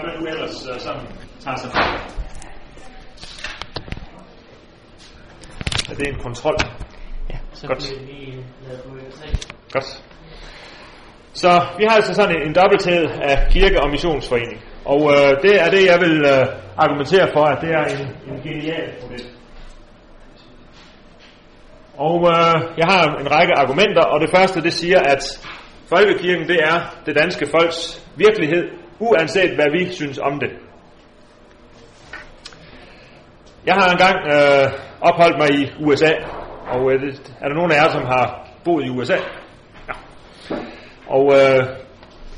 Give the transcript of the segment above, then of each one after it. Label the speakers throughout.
Speaker 1: hvad man nu ellers uh, sådan tager sig fra. Er det en kontrol?
Speaker 2: Ja, så
Speaker 1: Godt.
Speaker 2: vi.
Speaker 1: Godt. Så vi har altså sådan en, en dobbelthed af kirke- og missionsforening. Og øh, det er det, jeg vil øh, argumentere for, at det er en, en genial model. Og øh, jeg har en række argumenter, og det første det siger, at folkekirken det er det danske folks virkelighed, uanset hvad vi synes om det. Jeg har engang øh, opholdt mig i USA, og øh, er der nogen af jer, som har boet i USA? Ja. Og øh,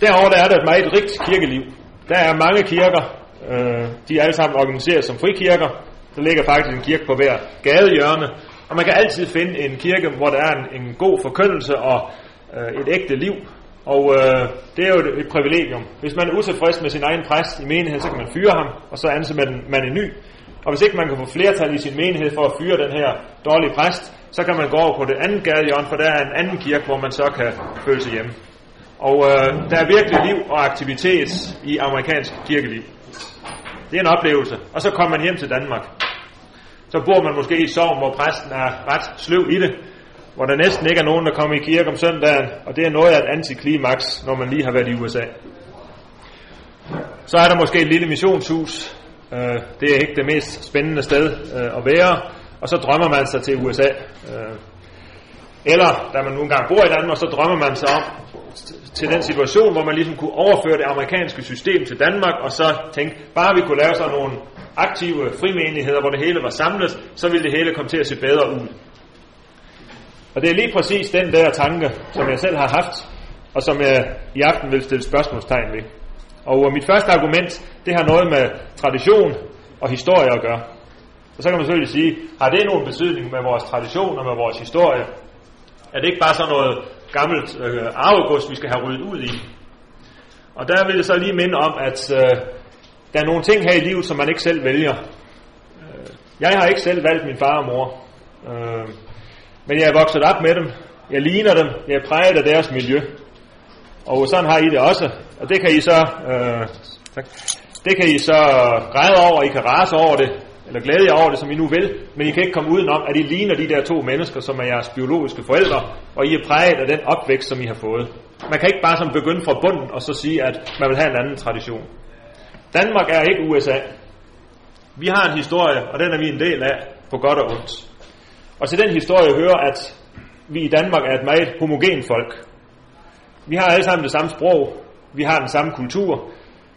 Speaker 1: derovre der er der et meget rigt kirkeliv. Der er mange kirker, øh, de er alle sammen organiseret som frikirker. Der ligger faktisk en kirke på hver gadehjørne, og man kan altid finde en kirke, hvor der er en, en god forkyndelse og øh, et ægte liv. Og øh, det er jo et, et privilegium. Hvis man er utilfreds med sin egen præst i menigheden, så kan man fyre ham, og så ansætter man, man en ny. Og hvis ikke man kan få flertal i sin menighed for at fyre den her dårlige præst, så kan man gå over på det andet gadehjørne, for der er en anden kirke, hvor man så kan føle sig hjemme. Og øh, der er virkelig liv og aktivitet i amerikansk kirkeliv. Det er en oplevelse. Og så kommer man hjem til Danmark. Så bor man måske i et sovn, hvor præsten er ret sløv i det, hvor der næsten ikke er nogen, der kommer i kirke om søndagen, og det er noget af et antiklimaks, når man lige har været i USA. Så er der måske et lille missionshus. Øh, det er ikke det mest spændende sted øh, at være, og så drømmer man sig til USA. Øh, eller, da man nogle gange bor i Danmark, så drømmer man sig om til den situation, hvor man ligesom kunne overføre det amerikanske system til Danmark, og så tænke, bare vi kunne lave sådan nogle aktive frimenigheder, hvor det hele var samlet, så ville det hele komme til at se bedre ud. Og det er lige præcis den der tanke, som jeg selv har haft, og som jeg i aften vil stille spørgsmålstegn ved. Og mit første argument, det har noget med tradition og historie at gøre. Og så kan man selvfølgelig sige, har det nogen betydning med vores tradition og med vores historie? Er det ikke bare sådan noget gammelt øh, arvegods, vi skal have ryddet ud i? Og der vil jeg så lige minde om, at øh, der er nogle ting her i livet, som man ikke selv vælger. Øh, jeg har ikke selv valgt min far og mor. Øh, men jeg er vokset op med dem. Jeg ligner dem. Jeg er præget af deres miljø. Og sådan har I det også. Og det kan I så, øh, tak. det kan I så græde over, I kan rase over det, eller glæde jer over det, som I nu vil, men I kan ikke komme udenom, at I ligner de der to mennesker, som er jeres biologiske forældre, og I er præget af den opvækst, som I har fået. Man kan ikke bare som begynde fra bunden og så sige, at man vil have en anden tradition. Danmark er ikke USA. Vi har en historie, og den er vi en del af, på godt og ondt. Og til den historie hører, at vi i Danmark er et meget homogen folk. Vi har alle sammen det samme sprog, vi har den samme kultur.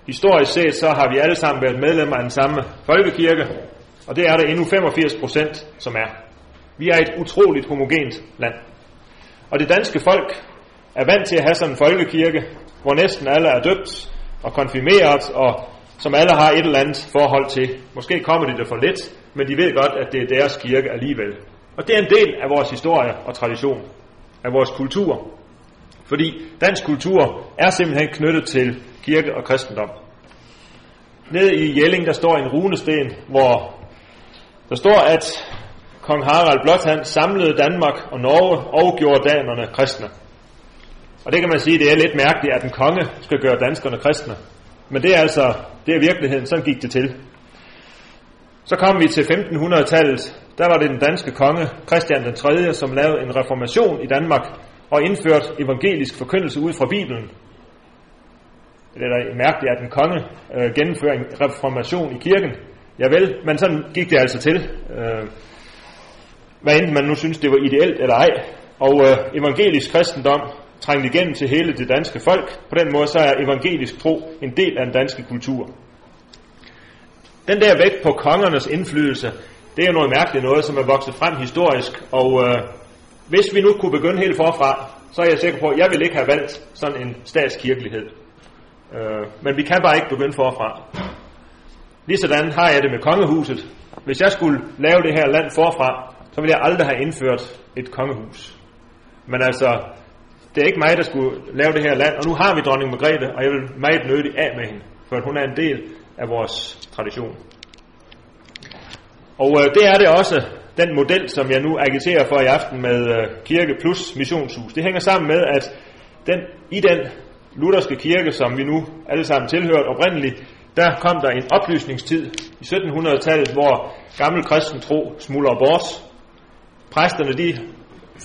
Speaker 1: Historisk set så har vi alle sammen været medlemmer af den samme folkekirke, og det er der endnu 85 procent, som er. Vi er et utroligt homogent land. Og det danske folk er vant til at have sådan en folkekirke, hvor næsten alle er døbt og konfirmeret, og som alle har et eller andet forhold til. Måske kommer de der for lidt, men de ved godt, at det er deres kirke alligevel. Og det er en del af vores historie og tradition, af vores kultur. Fordi dansk kultur er simpelthen knyttet til kirke og kristendom. Nede i Jelling, der står en runesten, hvor der står, at kong Harald Blåtand samlede Danmark og Norge og gjorde danerne kristne. Og det kan man sige, det er lidt mærkeligt, at en konge skal gøre danskerne kristne. Men det er altså, det er virkeligheden, sådan gik det til. Så kom vi til 1500-tallet, der var det den danske konge, Christian den 3., som lavede en reformation i Danmark og indførte evangelisk forkyndelse ud fra Bibelen. Det er da mærkeligt, at en konge øh, gennemfører en reformation i kirken. Ja vel, men sådan gik det altså til. Øh, hvad enten man nu synes, det var ideelt eller ej. Og øh, evangelisk kristendom trængte igennem til hele det danske folk. På den måde så er evangelisk tro en del af den danske kultur. Den der vægt på kongernes indflydelse, det er jo noget mærkeligt noget, som er vokset frem historisk. Og øh, hvis vi nu kunne begynde helt forfra, så er jeg sikker på, at jeg vil ikke have valgt sådan en statskirkelighed. Øh, men vi kan bare ikke begynde forfra. Ligesådan har jeg det med kongehuset. Hvis jeg skulle lave det her land forfra, så ville jeg aldrig have indført et kongehus. Men altså, det er ikke mig, der skulle lave det her land, og nu har vi dronning Margrethe, og jeg vil meget nødig af med hende, for hun er en del af vores tradition. Og øh, det er det også, den model, som jeg nu agiterer for i aften med øh, kirke plus missionshus. Det hænger sammen med, at den, i den lutherske kirke, som vi nu alle sammen tilhører oprindeligt, der kom der en oplysningstid i 1700-tallet, hvor gammel kristen tro smuldrer bort. Præsterne de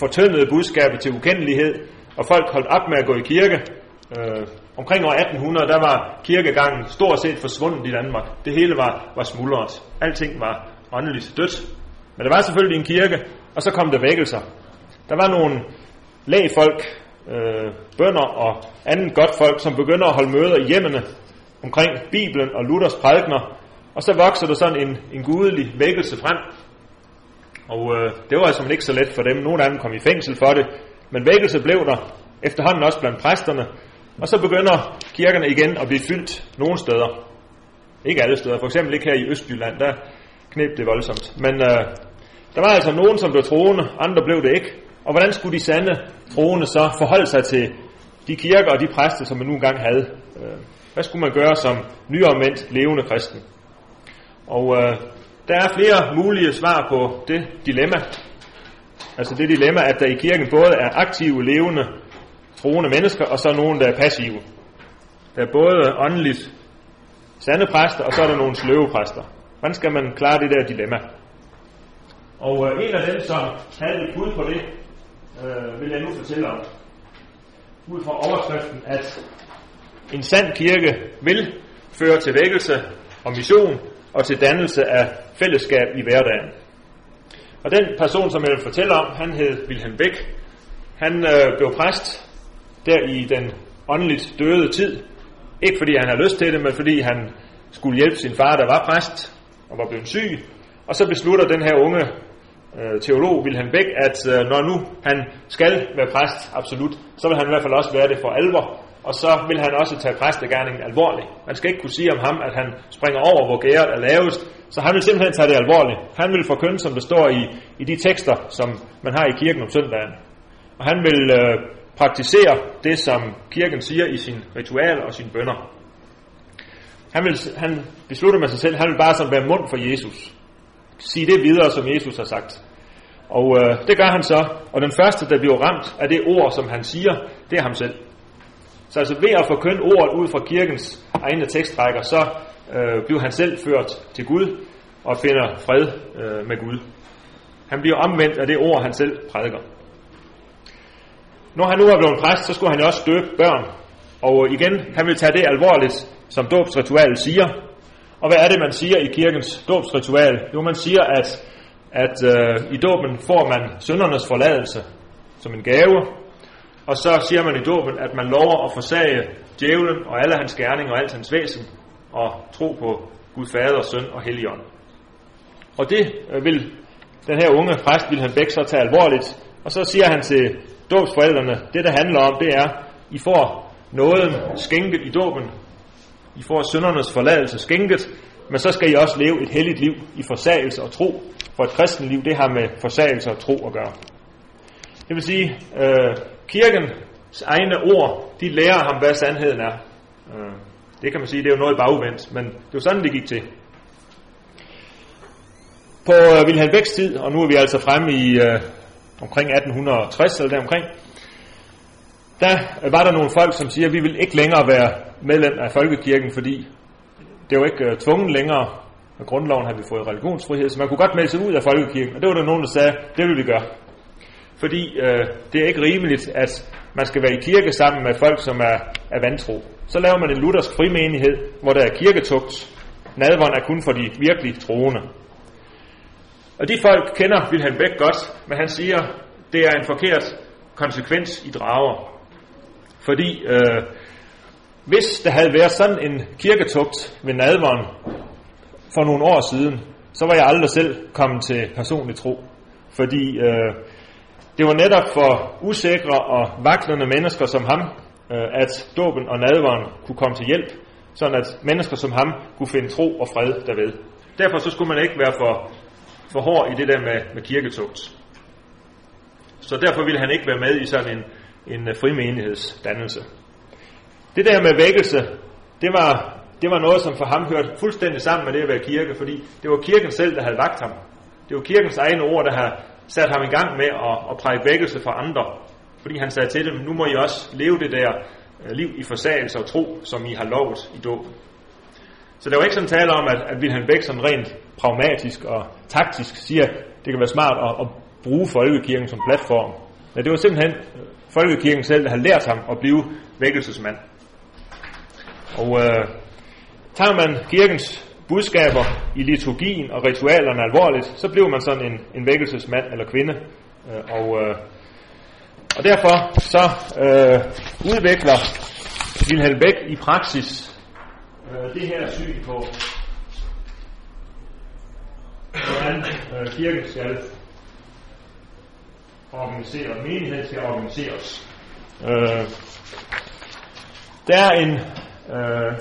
Speaker 1: fortyndede budskabet til ukendelighed, og folk holdt op med at gå i kirke. Øh, omkring år 1800, der var kirkegangen stort set forsvundet i Danmark. Det hele var, var smuldret. Alting var åndeligt dødt. Men der var selvfølgelig en kirke, og så kom der vækkelser. Der var nogle lægfolk, øh, bønder og andet godt folk, som begynder at holde møder i hjemmene omkring Bibelen og Luthers prædikner, og så vokser der sådan en, en gudelig vækkelse frem. Og øh, det var altså ikke så let for dem. Nogle af dem kom i fængsel for det, men vækkelse blev der efterhånden også blandt præsterne. Og så begynder kirkerne igen at blive fyldt nogle steder. Ikke alle steder, for eksempel ikke her i Østjylland, der knep det voldsomt. Men øh, der var altså nogen, som blev troende, andre blev det ikke. Og hvordan skulle de sande troende så forholde sig til de kirker og de præster, som man nu engang havde? Øh, hvad skulle man gøre som nyomvendt levende kristen? Og øh, der er flere mulige svar på det dilemma. Altså det dilemma, at der i kirken både er aktive, levende, troende mennesker, og så nogen, der er passive. Der er både åndeligt sande præster, og så er der nogle sløve præster. Hvordan skal man klare det der dilemma? Og øh, en af dem, som havde et bud på det, øh, vil jeg nu fortælle om. Ud fra overskriften, at en sand kirke vil føre til vækkelse og mission og til dannelse af fællesskab i hverdagen. Og den person, som jeg vil fortælle om, han hed Wilhelm Bæk. Han øh, blev præst der i den åndeligt døde tid. Ikke fordi han havde lyst til det, men fordi han skulle hjælpe sin far, der var præst og var blevet syg. Og så beslutter den her unge øh, teolog Wilhelm Beck, at øh, når nu han skal være præst, absolut, så vil han i hvert fald også være det for alvor, og så vil han også tage præstegærningen alvorligt. Man skal ikke kunne sige om ham, at han springer over, hvor gæret er lavest, så han vil simpelthen tage det alvorligt. Han vil forkynde, som det står i, i de tekster, som man har i kirken om søndagen. Og han vil øh, praktisere det, som kirken siger i sin ritual og sine bønder. Han, vil, han beslutter med sig selv, han vil bare som være mund for Jesus. Sige det videre, som Jesus har sagt. Og øh, det gør han så, og den første, der bliver ramt af det ord, som han siger, det er ham selv. Så altså ved at forkynde ordet ud fra kirkens egne tekstrækker, så øh, bliver han selv ført til Gud og finder fred øh, med Gud. Han bliver omvendt af det ord, han selv prædiker. Når han nu er blevet præst, så skulle han også døbe børn. Og igen, han vil tage det alvorligt, som dåbsritualet siger. Og hvad er det, man siger i kirkens dåbsritual? Jo, man siger, at at øh, i dåben får man søndernes forladelse som en gave, og så siger man i dåben, at man lover at forsage djævlen og alle hans gerninger og alt hans væsen, og tro på Gud Fader, Søn og Helligånd. Og det øh, vil den her unge præst Wilhelm Bæk så tage alvorligt, og så siger han til dåbsforældrene, det der handler om, det er, I får nåden skænket i dåben, i får søndernes forladelse skænket, men så skal I også leve et helligt liv i forsagelse og tro, for et kristent liv, det har med forsagelse og tro at gøre. Det vil sige, øh, kirkens egne ord, de lærer ham, hvad sandheden er. Øh, det kan man sige, det er jo noget bagvendt, men det var sådan, det gik til. På øh, Wilhelm Bæks tid, og nu er vi altså fremme i øh, omkring 1860 eller deromkring, der var der nogle folk, som siger, at vi vil ikke længere være medlem af folkekirken, fordi det var ikke uh, tvunget længere. Med grundloven har vi fået religionsfrihed, så man kunne godt melde sig ud af folkekirken. Og det var der nogen, der sagde, det vil vi gøre. Fordi uh, det er ikke rimeligt, at man skal være i kirke sammen med folk, som er, er vantro. Så laver man en luthersk frimenighed, hvor der er kirketugt. Nadvånd er kun for de virkelig troende. Og de folk kender Wilhelm Beck godt, men han siger, det er en forkert konsekvens i drager. Fordi øh, hvis der havde været sådan en kirketugt ved nadveren for nogle år siden, så var jeg aldrig selv kommet til personlig tro. Fordi øh, det var netop for usikre og vaklende mennesker som ham, øh, at dåben og nadveren kunne komme til hjælp, sådan at mennesker som ham kunne finde tro og fred derved. Derfor så skulle man ikke være for, for hård i det der med, med kirketugt. Så derfor ville han ikke være med i sådan en, en øh, frimenighedsdannelse. Det der med vækkelse, det var, det var noget, som for ham hørte fuldstændig sammen med det at være kirke, fordi det var kirken selv, der havde vagt ham. Det var kirkens egne ord, der havde sat ham i gang med at, at præge vækkelse for andre. Fordi han sagde til dem, nu må I også leve det der øh, liv i forsagelse og tro, som I har lovet i dåben. Så der var ikke sådan tale om, at, at Wilhelm Beck sådan rent pragmatisk og taktisk siger, at det kan være smart at, at bruge folkekirken som platform. Men det var simpelthen folkekirken selv, der har lært ham at blive vækkelsesmand. Og øh, tager man kirkens budskaber i liturgien og ritualerne alvorligt, så bliver man sådan en, en vækkelsesmand eller kvinde. Øh, og, øh, og derfor så øh, udvikler Wilhelm Beck i praksis øh, det her syn på, hvordan øh, kirken skal organisere, menigheden skal organiseres. Øh, der er en øh,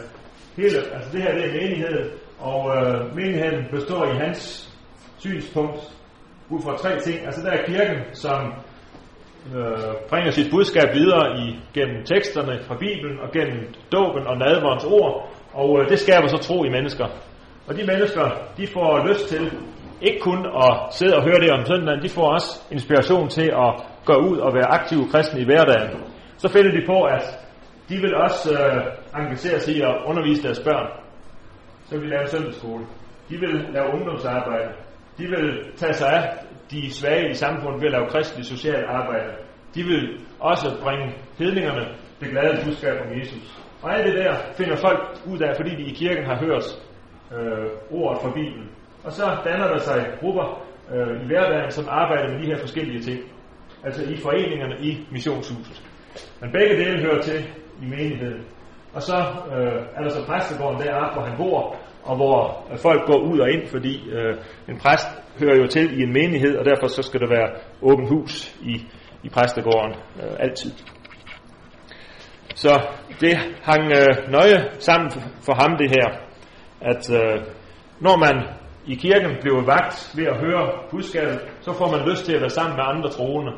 Speaker 1: hele, altså det her det er menighed, og øh, menigheden består i hans synspunkt ud fra tre ting. Altså der er kirken, som øh, bringer sit budskab videre i, gennem teksterne fra Bibelen og gennem dåben og nadverens ord, og øh, det skaber så tro i mennesker. Og de mennesker, de får lyst til ikke kun at sidde og høre det om søndagen, de får også inspiration til at gå ud og være aktive kristne i hverdagen. Så finder de på, at de vil også øh, engagere sig i at undervise deres børn. Så vil de lave søndagsskole. De vil lave ungdomsarbejde. De vil tage sig af de svage i samfundet ved at lave kristelig social arbejde. De vil også bringe hedningerne det glade budskab om Jesus. Og alt det der finder folk ud af, fordi de i kirken har hørt øh, ordet fra Bibelen. Og så danner der sig grupper øh, i hverdagen, som arbejder med de her forskellige ting. Altså i foreningerne i missionshuset. Men begge dele hører til i menigheden. Og så øh, er der så præstegården deroppe, hvor han bor, og hvor øh, folk går ud og ind, fordi øh, en præst hører jo til i en menighed, og derfor så skal der være åbent hus i, i præstegården øh, altid. Så det hang øh, nøje sammen for ham det her, at øh, når man i kirken bliver vagt ved at høre budskabet, så får man lyst til at være sammen med andre troende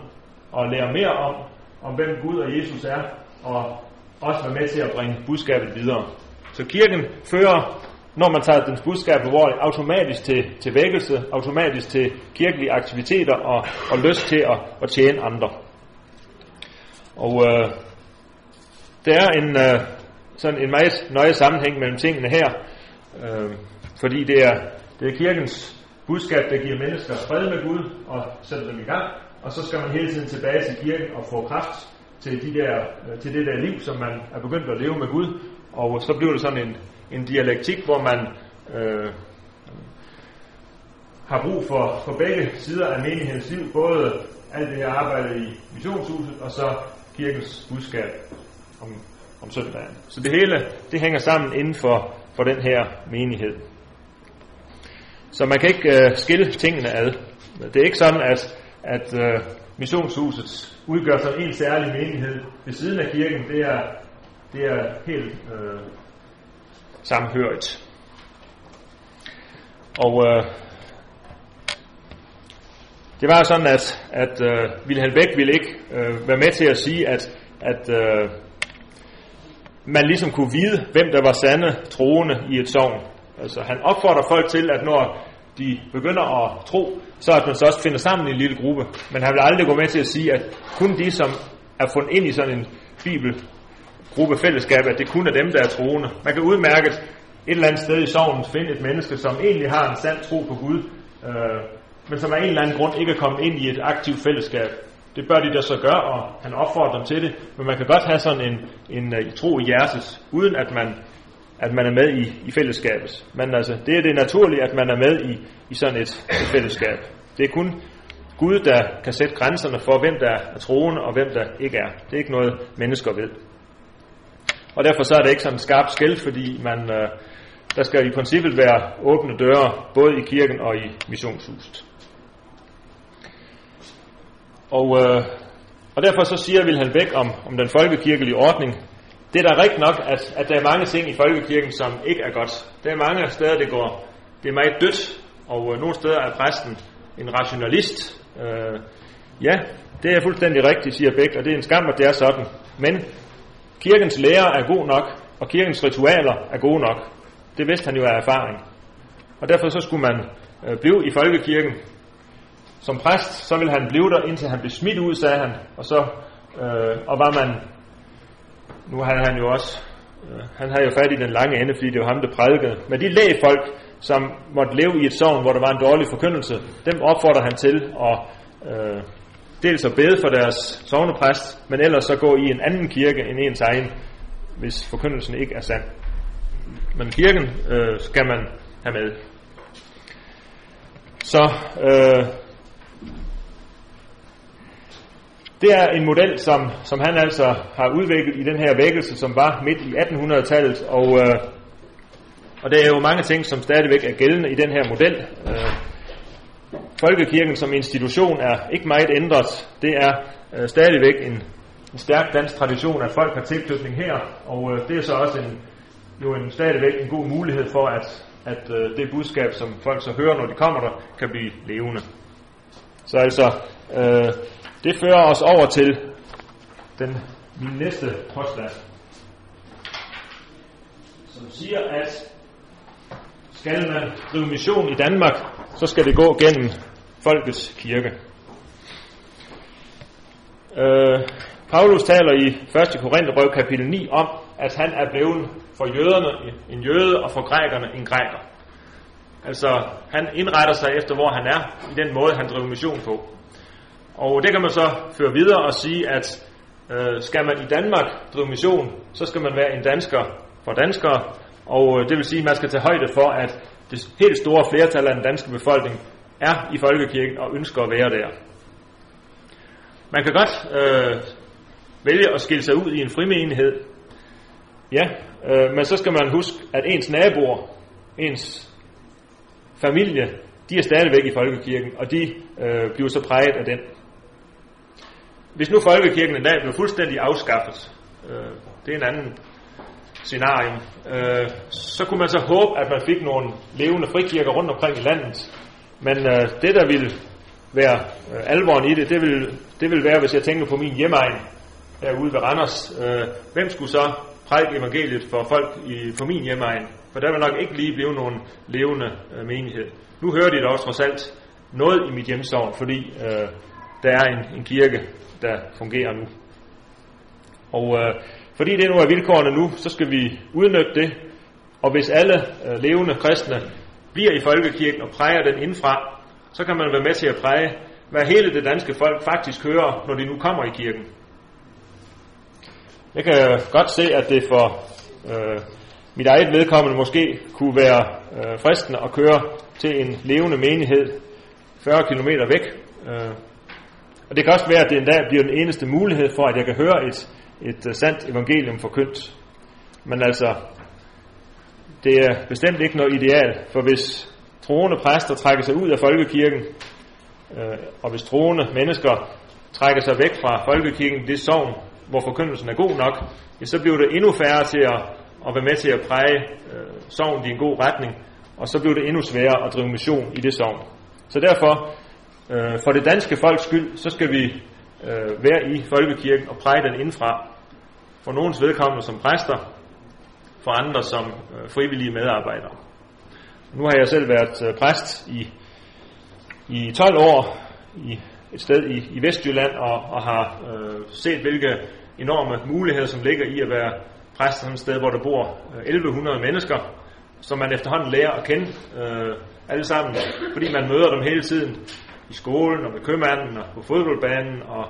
Speaker 1: og lære mere om, om hvem Gud og Jesus er, og også være med til at bringe budskabet videre. Så kirken fører, når man tager dens budskab alvorligt, automatisk til, til vækkelse, automatisk til kirkelige aktiviteter og, og lyst til at, at tjene andre. Og øh, der er en, øh, sådan en meget nøje sammenhæng mellem tingene her, øh, fordi det er, det er kirkens budskab, der giver mennesker fred med Gud og sætter dem i gang, og så skal man hele tiden tilbage til kirken og få kraft til, de der, øh, til det der liv, som man er begyndt at leve med Gud, og så bliver det sådan en, en dialektik, hvor man øh, har brug for, for begge sider af menighedens liv, både alt det her arbejde i missionshuset, og så kirkens budskab om, om søndagen. Så det hele, det hænger sammen inden for, for den her menighed. Så man kan ikke øh, skille tingene ad. Det er ikke sådan, at, at øh, missionshuset udgør sådan en særlig menighed ved siden af kirken. Det er, det er helt øh, samhørigt. Og øh, det var sådan, at, at øh, Wilhelm Beck ville ikke øh, være med til at sige, at, at øh, man ligesom kunne vide, hvem der var sande troende i et sogn. Altså han opfordrer folk til, at når de begynder at tro, så at man så også finder sammen i en lille gruppe. Men han vil aldrig gå med til at sige, at kun de, som er fundet ind i sådan en bibelgruppe fællesskab, at det kun er dem, der er troende. Man kan udmærket et eller andet sted i sovnen finde et menneske, som egentlig har en sand tro på Gud, øh, men som af en eller anden grund ikke er kommet ind i et aktivt fællesskab. Det bør de da så gøre, og han opfordrer dem til det. Men man kan godt have sådan en, en, en tro i hjertet, uden at man, at man er med i, i fællesskabet. Men altså, det er det naturlige, at man er med i, i sådan et, et fællesskab. Det er kun Gud, der kan sætte grænserne for, hvem der er troende og hvem der ikke er. Det er ikke noget, mennesker ved. Og derfor så er det ikke sådan en skarp skæld, fordi man, øh, der skal i princippet være åbne døre, både i kirken og i missionshuset. Og, øh, og derfor så siger Wilhelm Bæk om, om den folkekirkelige ordning, det er da rigtigt nok, at, at der er mange ting i folkekirken, som ikke er godt. Der er mange steder, det går, det er meget dødt, og øh, nogle steder er præsten en rationalist. Øh, ja, det er fuldstændig rigtigt, siger Bæk, og det er en skam, at det er sådan. Men kirkens lærer er god nok, og kirkens ritualer er gode nok. Det vidste han jo af erfaring. Og derfor så skulle man øh, blive i folkekirken. Som præst, så ville han blive der, indtil han blev smidt ud, sagde han. Og så øh, og var man, nu havde han jo også Øh, han havde jo fat i den lange ende, fordi det var ham, der prædikede. Men de lægfolk, som måtte leve i et sovn, hvor der var en dårlig forkyndelse, dem opfordrer han til at øh, dels at bede for deres sovnepræst, men ellers så gå i en anden kirke end ens egen, hvis forkyndelsen ikke er sand. Men kirken øh, skal man have med. Så øh, det er en model, som, som han altså har udviklet i den her vækkelse, som var midt i 1800-tallet, og, øh, og der er jo mange ting, som stadigvæk er gældende i den her model. Øh, Folkekirken som institution er ikke meget ændret. Det er øh, stadigvæk en, en stærk dansk tradition, at folk har tilknytning her, og øh, det er så også en, jo en, stadigvæk en god mulighed for, at, at øh, det budskab, som folk så hører, når de kommer der, kan blive levende. Så altså, øh, det fører os over til den min næste påstand, som siger, at skal man drive mission i Danmark, så skal det gå gennem folkets kirke. Øh, Paulus taler i 1. Korintherbrev kapitel 9 om, at han er blevet for jøderne en jøde og for grækerne en græker. Altså, han indretter sig efter, hvor han er, i den måde, han driver mission på. Og det kan man så føre videre og sige, at øh, skal man i Danmark drive mission, så skal man være en dansker for danskere, og øh, det vil sige, at man skal tage højde for, at det helt store flertal af den danske befolkning er i folkekirken og ønsker at være der. Man kan godt øh, vælge at skille sig ud i en frimenighed, ja, øh, men så skal man huske, at ens naboer, ens familie, de er stadigvæk i folkekirken, og de øh, bliver så præget af den. Hvis nu folkekirken en dag blev fuldstændig afskaffet, øh, det er en anden scenarie, øh, så kunne man så håbe, at man fik nogle levende frikirker rundt omkring i landet. Men øh, det, der ville være øh, alvoren i det, det vil, det vil være, hvis jeg tænker på min hjemmeegn herude ved Randers. Øh, hvem skulle så prædike evangeliet for folk i, på min hjemmeegn? For der vil nok ikke lige blive nogen levende øh, menighed. Nu hører de da også trods alt noget i mit hjemsovn, fordi øh, der er en, en kirke, der fungerer nu. Og øh, fordi det nu er vilkårene nu, så skal vi udnytte det. Og hvis alle øh, levende kristne bliver i folkekirken og præger den indfra, så kan man være med til at præge, hvad hele det danske folk faktisk hører, når de nu kommer i kirken. Jeg kan godt se, at det for øh, mit eget vedkommende måske kunne være øh, fristende at køre til en levende menighed 40 km væk. Øh, og det kan også være, at det en dag bliver den eneste mulighed for, at jeg kan høre et, et øh, sandt evangelium forkyndt. Men altså, det er bestemt ikke noget ideal, for hvis troende præster trækker sig ud af folkekirken, øh, og hvis troende mennesker trækker sig væk fra folkekirken, det sovn, hvor forkyndelsen er god nok, ja, så bliver det endnu færre til at, at være med til at præge øh, sovn i en god retning, og så bliver det endnu sværere at drive mission i det sovn. Så derfor, øh, for det danske folks skyld, så skal vi øh, være i folkekirken og præge den indfra. For nogens vedkommende som præster, for andre som øh, frivillige medarbejdere. Nu har jeg selv været øh, præst i, i 12 år i et sted i, i Vestjylland og, og har øh, set, hvilke enorme muligheder, som ligger i at være præst sådan et sted, hvor der bor øh, 1100 mennesker, som man efterhånden lærer at kende øh, alle sammen, fordi man møder dem hele tiden i skolen og med købmanden og på fodboldbanen og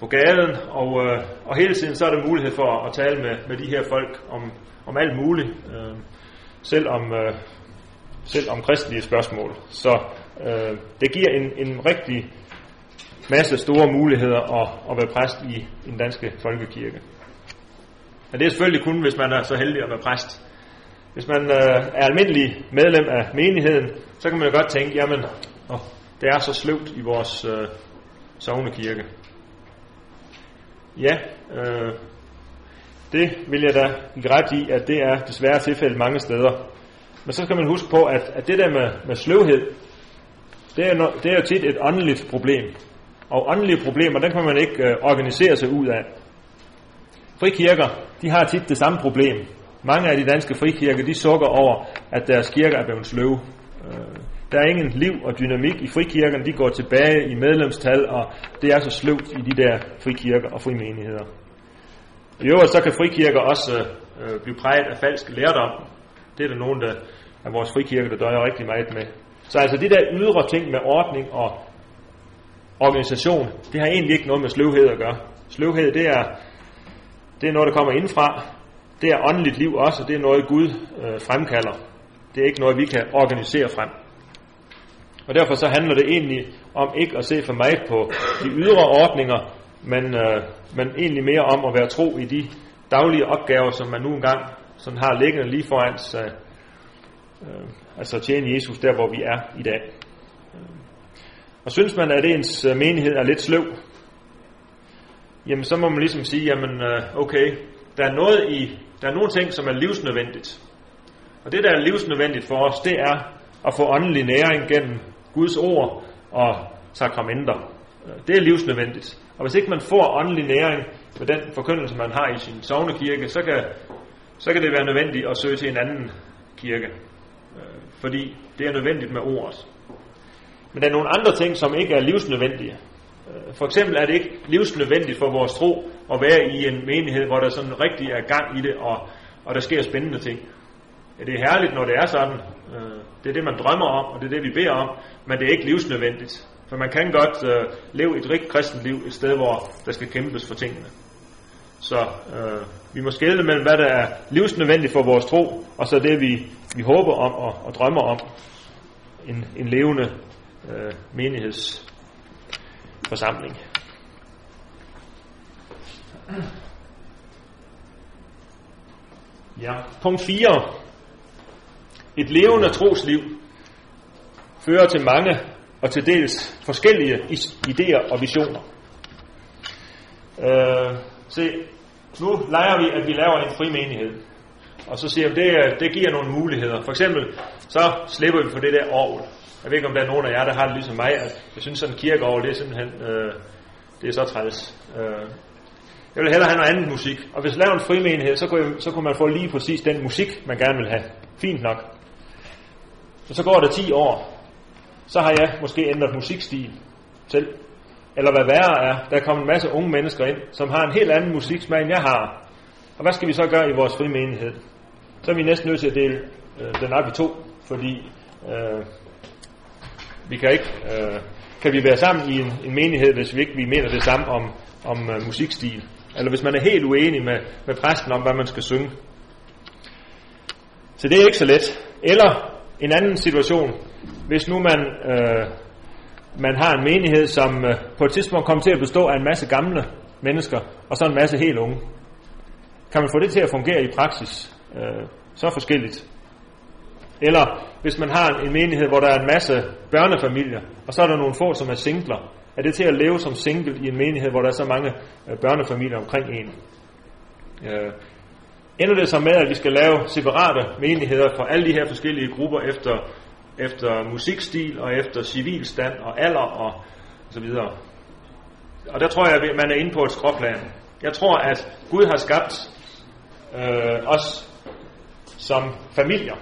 Speaker 1: på gaden, og, øh, og hele tiden så er der mulighed for at tale med, med de her folk om, om alt muligt, øh, selv om øh, selv om kristelige spørgsmål. Så øh, det giver en, en rigtig masse store muligheder at, at være præst i, i den danske folkekirke. Men det er selvfølgelig kun, hvis man er så heldig at være præst. Hvis man øh, er almindelig medlem af menigheden, så kan man jo godt tænke, jamen, åh, det er så sløvt i vores øh, sovnekirke. Ja, øh, det vil jeg da give ret i, at det er desværre tilfældet mange steder. Men så skal man huske på, at, at det der med, med sløvhed, det er, no, det er jo tit et åndeligt problem. Og åndelige problemer, den kan man ikke øh, organisere sig ud af. Frikirker, de har tit det samme problem. Mange af de danske frikirker, de sukker over, at deres kirker er blevet sløve. Øh, der er ingen liv og dynamik i frikirkerne, de går tilbage i medlemstal, og det er så sløvt i de der frikirker og frimenigheder. I øvrigt så kan frikirker også øh, blive præget af falsk lærdom. Det er der nogen der, af vores frikirke, der døjer rigtig meget med. Så altså de der ydre ting med ordning og organisation, det har egentlig ikke noget med sløvhed at gøre. Sløvhed, det er, det er noget, der kommer indfra. Det er åndeligt liv også, og det er noget, Gud øh, fremkalder. Det er ikke noget, vi kan organisere frem. Og derfor så handler det egentlig om ikke at se for meget på de ydre ordninger, men, øh, men egentlig mere om at være tro i de daglige opgaver, som man nu engang sådan har liggende lige foran sig. Øh, altså tjene Jesus der, hvor vi er i dag. Og synes man, at ens øh, menighed er lidt sløv, jamen så må man ligesom sige, jamen øh, okay, der er noget i, der er nogle ting, som er livsnødvendigt. Og det, der er livsnødvendigt for os, det er at få åndelig næring gennem Guds ord og sakramenter. Det er livsnødvendigt. Og hvis ikke man får åndelig næring med den forkyndelse, man har i sin sovnekirke, så kan, så kan det være nødvendigt at søge til en anden kirke. Øh, fordi det er nødvendigt med ordet. Men der er nogle andre ting, som ikke er livsnødvendige. Øh, for eksempel er det ikke livsnødvendigt for vores tro at være i en menighed, hvor der sådan rigtig er gang i det, og, og der sker spændende ting. Ja, det er herligt, når det er sådan. Øh, det er det, man drømmer om, og det er det, vi beder om, men det er ikke livsnødvendigt. For man kan godt øh, leve et rigt kristent liv et sted, hvor der skal kæmpes for tingene. Så øh, vi må skælde mellem, hvad der er livsnødvendigt for vores tro, og så det, vi, vi håber om og, og drømmer om. En, en levende øh, menighedsforsamling. Ja. Punkt 4. Et levende trosliv fører til mange og til dels forskellige idéer og visioner. Øh, se, nu leger vi, at vi laver en fri menighed. Og så siger vi, det, øh, det giver nogle muligheder. For eksempel, så slipper vi for det der år. Jeg ved ikke, om der er nogen af jer, der har det ligesom mig. At jeg synes, sådan en kirkeår, det er simpelthen, øh, det er så træls. Øh, jeg vil hellere have noget andet musik. Og hvis jeg laver en frimenighed, så kunne, jeg, så kunne man få lige præcis den musik, man gerne vil have. Fint nok. Og så går der 10 år, så har jeg måske ændret musikstil selv. Eller hvad værre er, der er kommet en masse unge mennesker ind, som har en helt anden musiksmag, end jeg har. Og hvad skal vi så gøre i vores frimenighed? Så er vi næsten nødt til at dele øh, den op i to, fordi øh, vi kan ikke, øh, kan vi være sammen i en, en menighed, hvis vi ikke vi mener det samme om, om øh, musikstil. Eller hvis man er helt uenig med, med præsten om, hvad man skal synge. Så det er ikke så let. Eller en anden situation, hvis nu man, øh, man har en menighed, som øh, på et tidspunkt kommer til at bestå af en masse gamle mennesker, og så en masse helt unge. Kan man få det til at fungere i praksis? Øh, så forskelligt. Eller hvis man har en menighed, hvor der er en masse børnefamilier, og så er der nogle få, som er singler. Er det til at leve som single i en menighed, hvor der er så mange øh, børnefamilier omkring en? Øh, ender det så med, at vi skal lave separate menigheder for alle de her forskellige grupper efter, efter musikstil og efter civilstand og alder og så videre. Og der tror jeg, at man er inde på et skråplan. Jeg tror, at Gud har skabt øh, os som familier.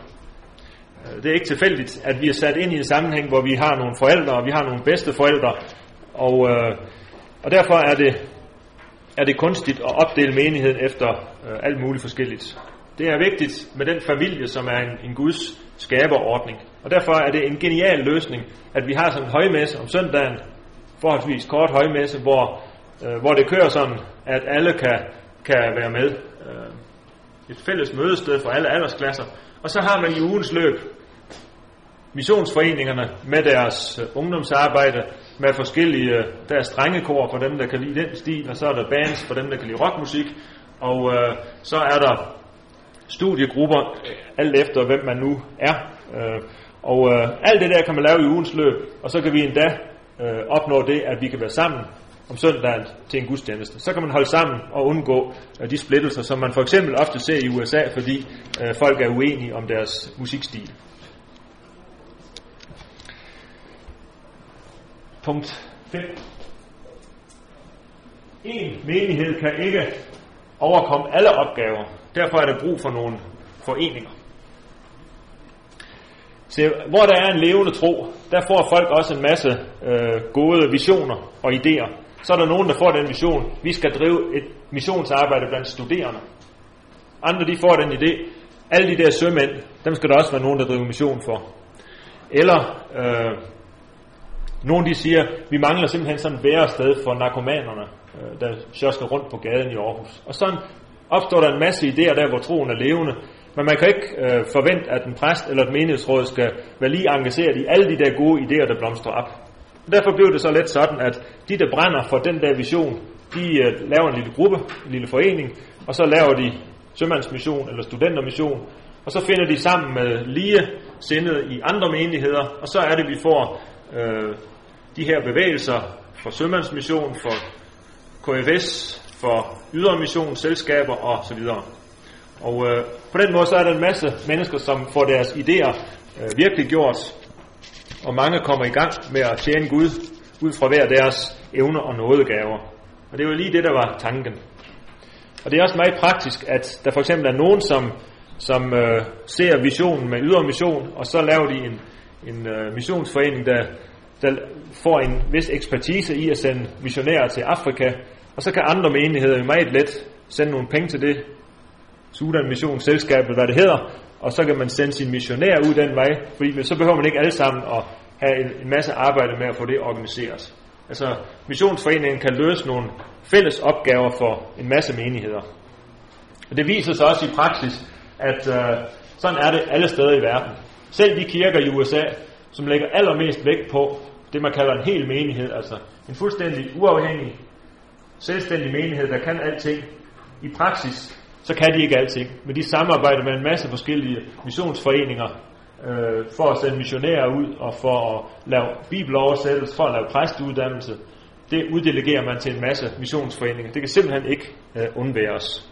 Speaker 1: Øh, det er ikke tilfældigt, at vi er sat ind i en sammenhæng, hvor vi har nogle forældre, og vi har nogle bedste forældre, og, øh, og derfor er det, er det kunstigt at opdele menigheden efter øh, alt muligt forskelligt. Det er vigtigt med den familie, som er en, en Guds skaberordning. Og derfor er det en genial løsning, at vi har sådan en højmesse om søndagen, forholdsvis kort højmesse, hvor, øh, hvor det kører sådan, at alle kan, kan være med. Øh, et fælles mødested for alle aldersklasser. Og så har man i ugens løb missionsforeningerne med deres øh, ungdomsarbejde, med forskellige, øh, der er strengekor for dem, der kan lide den stil, og så er der bands for dem, der kan lide rockmusik, og øh, så er der studiegrupper, øh, alt efter hvem man nu er. Øh, og øh, alt det der kan man lave i ugens løb, og så kan vi endda øh, opnå det, at vi kan være sammen om søndagen til en gudstjeneste. Så kan man holde sammen og undgå øh, de splittelser, som man for eksempel ofte ser i USA, fordi øh, folk er uenige om deres musikstil. Punkt 5. En menighed kan ikke overkomme alle opgaver. Derfor er der brug for nogle foreninger. Så hvor der er en levende tro, der får folk også en masse øh, gode visioner og idéer. Så er der nogen, der får den vision, vi skal drive et missionsarbejde blandt studerende. Andre de får den idé, alle de der sømænd, dem skal der også være nogen, der driver mission for. Eller øh, nogle de siger, vi mangler simpelthen sådan et værre sted for narkomanerne, øh, der sjosker rundt på gaden i Aarhus. Og sådan opstår der en masse idéer der, hvor troen er levende, men man kan ikke øh, forvente, at en præst eller et menighedsråd skal være lige engageret i alle de der gode idéer, der blomstrer op. Derfor blev det så let sådan, at de, der brænder for den der vision, de øh, laver en lille gruppe, en lille forening, og så laver de sømandsmission eller studentermission, og så finder de sammen med lige sindede i andre menigheder, og så er det, vi får øh, de her bevægelser for sømandsmission, for KFS, for ydermission, selskaber og så videre. Og øh, på den måde så er der en masse mennesker, som får deres idéer øh, virkelig gjort, og mange kommer i gang med at tjene Gud ud fra hver deres evner og nådegaver. Og det var lige det, der var tanken. Og det er også meget praktisk, at der for eksempel er nogen, som, som øh, ser visionen med ydermission, og så laver de en, en øh, missionsforening, der, der får en vis ekspertise i at sende missionærer til Afrika, og så kan andre menigheder meget let sende nogle penge til det Sudan Mission Selskab, hvad det hedder, og så kan man sende sin missionær ud den vej, fordi så behøver man ikke alle sammen at have en, en masse arbejde med at få det organiseret. Altså, missionsforeningen kan løse nogle fælles opgaver for en masse menigheder. Og det viser sig også i praksis, at øh, sådan er det alle steder i verden. Selv de kirker i USA, som lægger allermest vægt på det, man kalder en hel menighed, altså en fuldstændig uafhængig, selvstændig menighed, der kan alting, i praksis, så kan de ikke alting. Men de samarbejder med en masse forskellige missionsforeninger øh, for at sende missionærer ud og for at lave bibeloversættelse, for at lave præstuddannelse. Det uddelegerer man til en masse missionsforeninger. Det kan simpelthen ikke øh, undværes.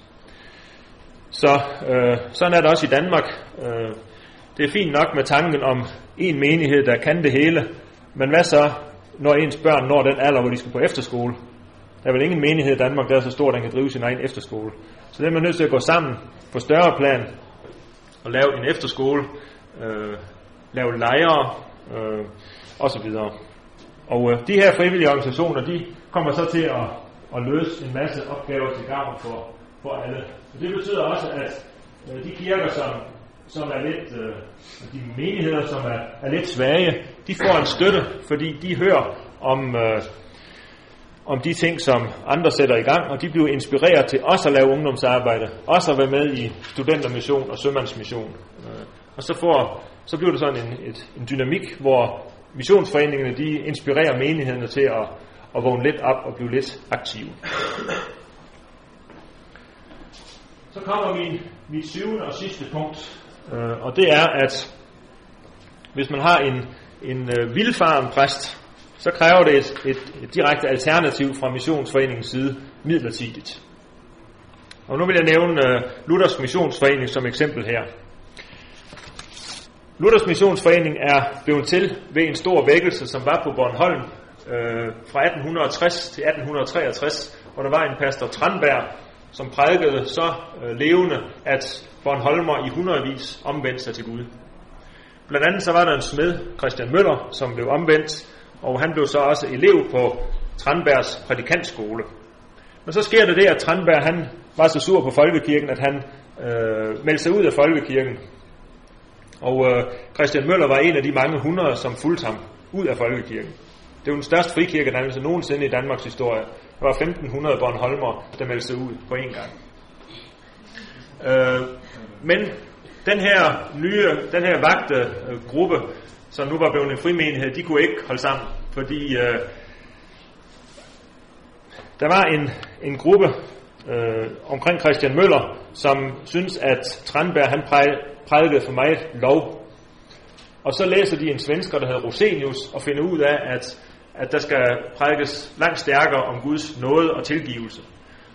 Speaker 1: Så øh, sådan er det også i Danmark. Øh, det er fint nok med tanken om en menighed, der kan det hele. Men hvad så, når ens børn når den alder, hvor de skal på efterskole? Der er vel ingen menighed i Danmark, der er så stor, at den kan drive sin egen efterskole. Så det er man nødt til at gå sammen på større plan og lave en efterskole, øh, lave lejre øh, osv. Og øh, de her frivillige organisationer, de kommer så til at, at løse en masse opgaver til gavn for, for alle. Og det betyder også, at øh, de kirker, som, som er lidt, øh, de menigheder, som er, er lidt svage, de får en støtte, fordi de hører om, øh, om de ting, som andre sætter i gang, og de bliver inspireret til også at lave ungdomsarbejde, også at være med i studentermission og sømandsmission. Øh, og så, får, så bliver det sådan en, et, en dynamik, hvor missionsforeningerne de inspirerer menighederne til at, at vågne lidt op og blive lidt aktive. Så kommer min, mit syvende og sidste punkt, øh, og det er, at hvis man har en, en øh, vildfaren præst, så kræver det et, et, et direkte alternativ fra missionsforeningens side midlertidigt. Og nu vil jeg nævne øh, Luthers Missionsforening som eksempel her. Luthers Missionsforening er blevet til ved en stor vækkelse, som var på Bornholm øh, fra 1860 til 1863, hvor der var en pastor Tranberg, som prædikede så øh, levende, at Bornholmer i hundredvis omvendte sig til Gud. Blandt andet så var der en smed, Christian Møller, som blev omvendt, og han blev så også elev på Tranbergs prædikantskole. Men så sker det det, at Tranberg han var så sur på folkekirken, at han øh, meldte sig ud af folkekirken. Og øh, Christian Møller var en af de mange hundrede, som fulgte ham ud af folkekirken. Det var den største frikirkedannelse nogensinde i Danmarks historie. Der var 1500 Bornholmer, der meldte sig ud på én gang. Øh, men den her nye, den her vagte øh, gruppe, som nu var blevet en frimenighed, de kunne ikke holde sammen, fordi øh, der var en, en gruppe øh, omkring Christian Møller, som synes at Tranberg han prædikede for meget lov. Og så læser de en svensker, der hedder Rosenius, og finder ud af, at, at der skal prædikes langt stærkere om Guds nåde og tilgivelse.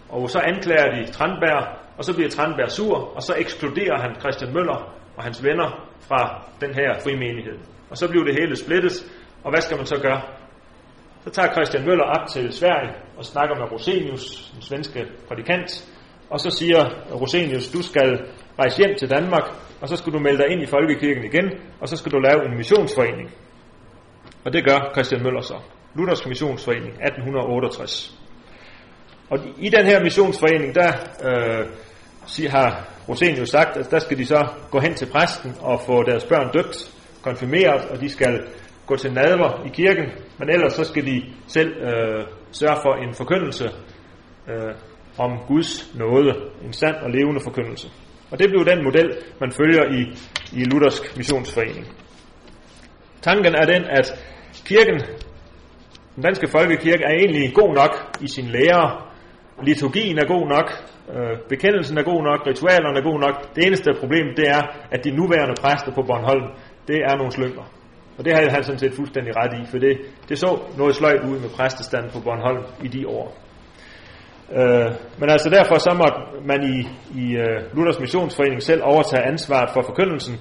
Speaker 1: Og så anklager de Tranberg, og så bliver Tranberg sur, og så ekskluderer han Christian Møller og hans venner fra den her frimenighed. Og så bliver det hele splittet, og hvad skal man så gøre? Så tager Christian Møller op til Sverige og snakker med Rosenius, den svenske prædikant, og så siger Rosenius, du skal rejse hjem til Danmark, og så skal du melde dig ind i Folkekirken igen, og så skal du lave en missionsforening. Og det gør Christian Møller så. Luthers Missionsforening 1868. Og i den her missionsforening, der øh, har Rosenius sagt, at der skal de så gå hen til præsten og få deres børn døbt, konfirmeret, og de skal gå til nadver i kirken, men ellers så skal de selv øh, sørge for en forkyndelse øh, om Guds nåde, en sand og levende forkyndelse. Og det blev den model, man følger i, i Luthersk Missionsforening. Tanken er den, at kirken, den danske folkekirke, er egentlig god nok i sin lære. Liturgien er god nok, øh, bekendelsen er god nok, ritualerne er god nok. Det eneste problem, det er, at de nuværende præster på Bornholm, det er nogle slynger. Og det har han sådan set fuldstændig ret i, for det, det så noget sløjt ud med præstestanden på Bornholm i de år. Øh, men altså derfor så måtte man i, i uh, Luthers Missionsforening selv overtage ansvaret for forkyndelsen,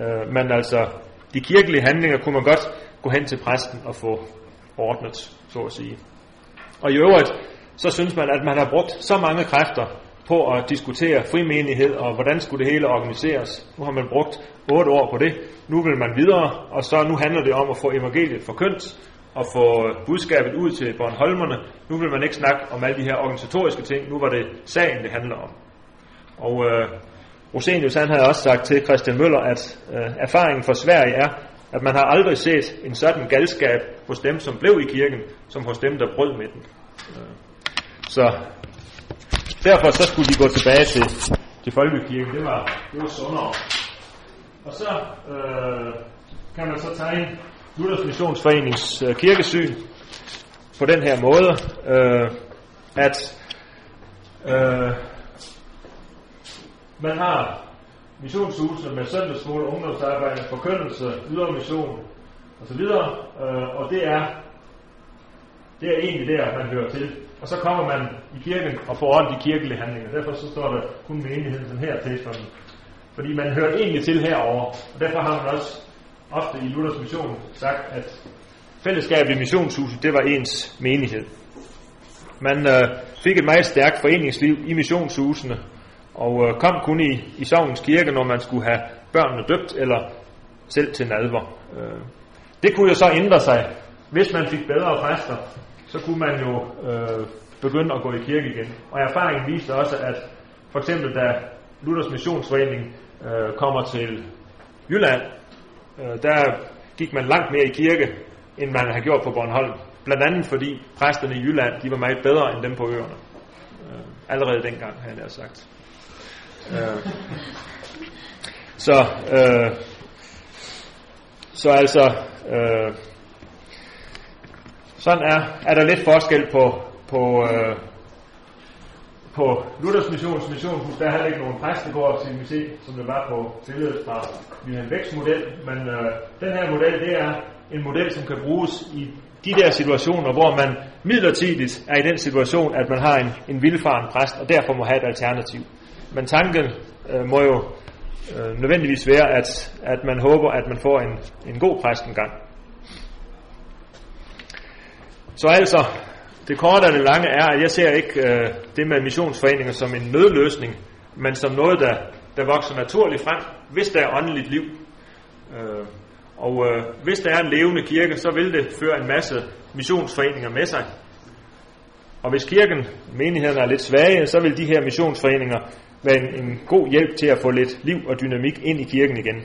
Speaker 1: øh, men altså de kirkelige handlinger kunne man godt gå hen til præsten og få ordnet, så at sige. Og i øvrigt, så synes man, at man har brugt så mange kræfter på at diskutere frimenighed og hvordan skulle det hele organiseres. Nu har man brugt otte år på det. Nu vil man videre, og så nu handler det om at få evangeliet forkyndt og få budskabet ud til Bornholmerne. Nu vil man ikke snakke om alle de her organisatoriske ting. Nu var det sagen, det handler om. Og øh, Rosenius han havde også sagt til Christian Møller, at øh, erfaringen fra Sverige er, at man har aldrig set en sådan galskab hos dem, som blev i kirken, som hos dem, der brød med den. Øh, så derfor så skulle de gå tilbage til, til folkekirken. Det var, det var sundere. Og så øh, kan man så tegne Luthers Missionsforenings øh, kirkesyn på den her måde, øh, at øh, man har missionshuse med søndagsskole, ungdomsarbejde, forkyndelse, ydre mission osv., øh, og det er, det er egentlig der, man hører til. Og så kommer man i kirken og får ordentligt de kirkelige handlinger. Derfor så står der kun menigheden sådan her til, sådan, fordi man hører egentlig til herover, og derfor har man også ofte i Luthers mission sagt, at fællesskabet i missionshuset, det var ens menighed. Man øh, fik et meget stærkt foreningsliv i missionshusene, og øh, kom kun i, i sovens kirke, når man skulle have børnene døbt, eller selv til nadver. Øh, det kunne jo så ændre sig. Hvis man fik bedre præster, så kunne man jo øh, begynde at gå i kirke igen. Og erfaringen viste også, at for eksempel da Luthers Missionsforening øh, kommer til Jylland, øh, der gik man langt mere i kirke, end man har gjort på Bornholm. Blandt andet fordi præsterne i Jylland, de var meget bedre end dem på øerne. Øh, allerede dengang, har jeg sagt. Øh, så, øh, så altså, øh, sådan er, er der lidt forskel på, på, øh, på Luthers missions missionshus, der er heller ikke nogen præstegård til vi ser, som det var på billedet fra Wilhelm Becks model, men øh, den her model, det er en model, som kan bruges i de der situationer, hvor man midlertidigt er i den situation, at man har en, en vildfaren præst, og derfor må have et alternativ. Men tanken øh, må jo øh, nødvendigvis være, at, at man håber, at man får en, en god præst engang. Så altså, det korte og det lange er, at jeg ser ikke øh, det med missionsforeninger som en nødløsning, men som noget, der, der vokser naturligt frem, hvis der er åndeligt liv. Øh, og øh, hvis der er en levende kirke, så vil det føre en masse missionsforeninger med sig. Og hvis kirken, menigheden er lidt svage, så vil de her missionsforeninger være en, en god hjælp til at få lidt liv og dynamik ind i kirken igen.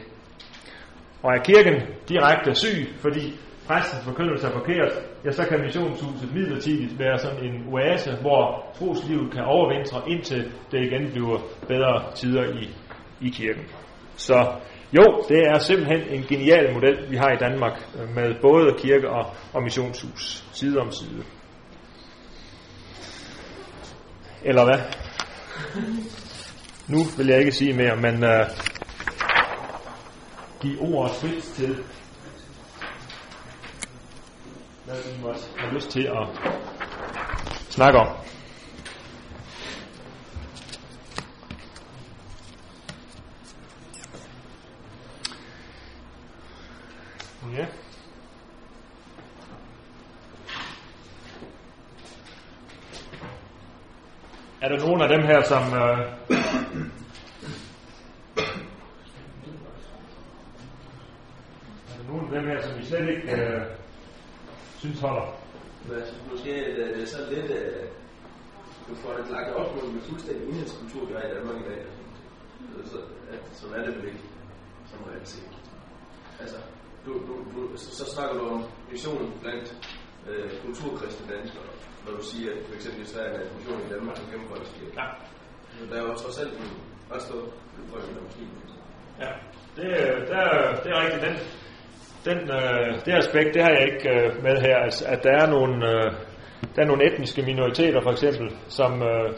Speaker 1: Og er kirken direkte syg, fordi præstens forkyndelse er forkert, ja, så kan missionshuset midlertidigt være sådan en oase, hvor troslivet kan overvintre, indtil det igen bliver bedre tider i, i kirken. Så jo, det er simpelthen en genial model, vi har i Danmark, øh, med både kirke og, og missionshus, side om side. Eller hvad? Nu vil jeg ikke sige mere, men øh, uh, give ordet frit til hvad I måtte have lyst til at snakke om. Ja. Er der nogen af dem her, som... Øh, er der nogen af dem her, som vi slet ikke øh, synes holder?
Speaker 3: Men altså, måske er det sådan lidt, øh, du får det lagt op med en fuldstændig enhedskultur, vi har i Danmark i dag. Så, at, sådan er det vel ikke, som reelt set. Altså, du, du, du, så, så snakker du om missionen blandt øh, kulturkristne danskere, når du siger, at for eksempel i Sverige er missionen i Danmark som gennemfolkskirke.
Speaker 1: Ja.
Speaker 3: Så der er jo trods alt en ret stor befolkning, der måske
Speaker 1: Ja, det, det, er, det er rigtigt. Den, den, øh, det aspekt, det har jeg ikke øh, med her, altså, at der er nogle, øh, der er nogle etniske minoriteter for eksempel, som øh,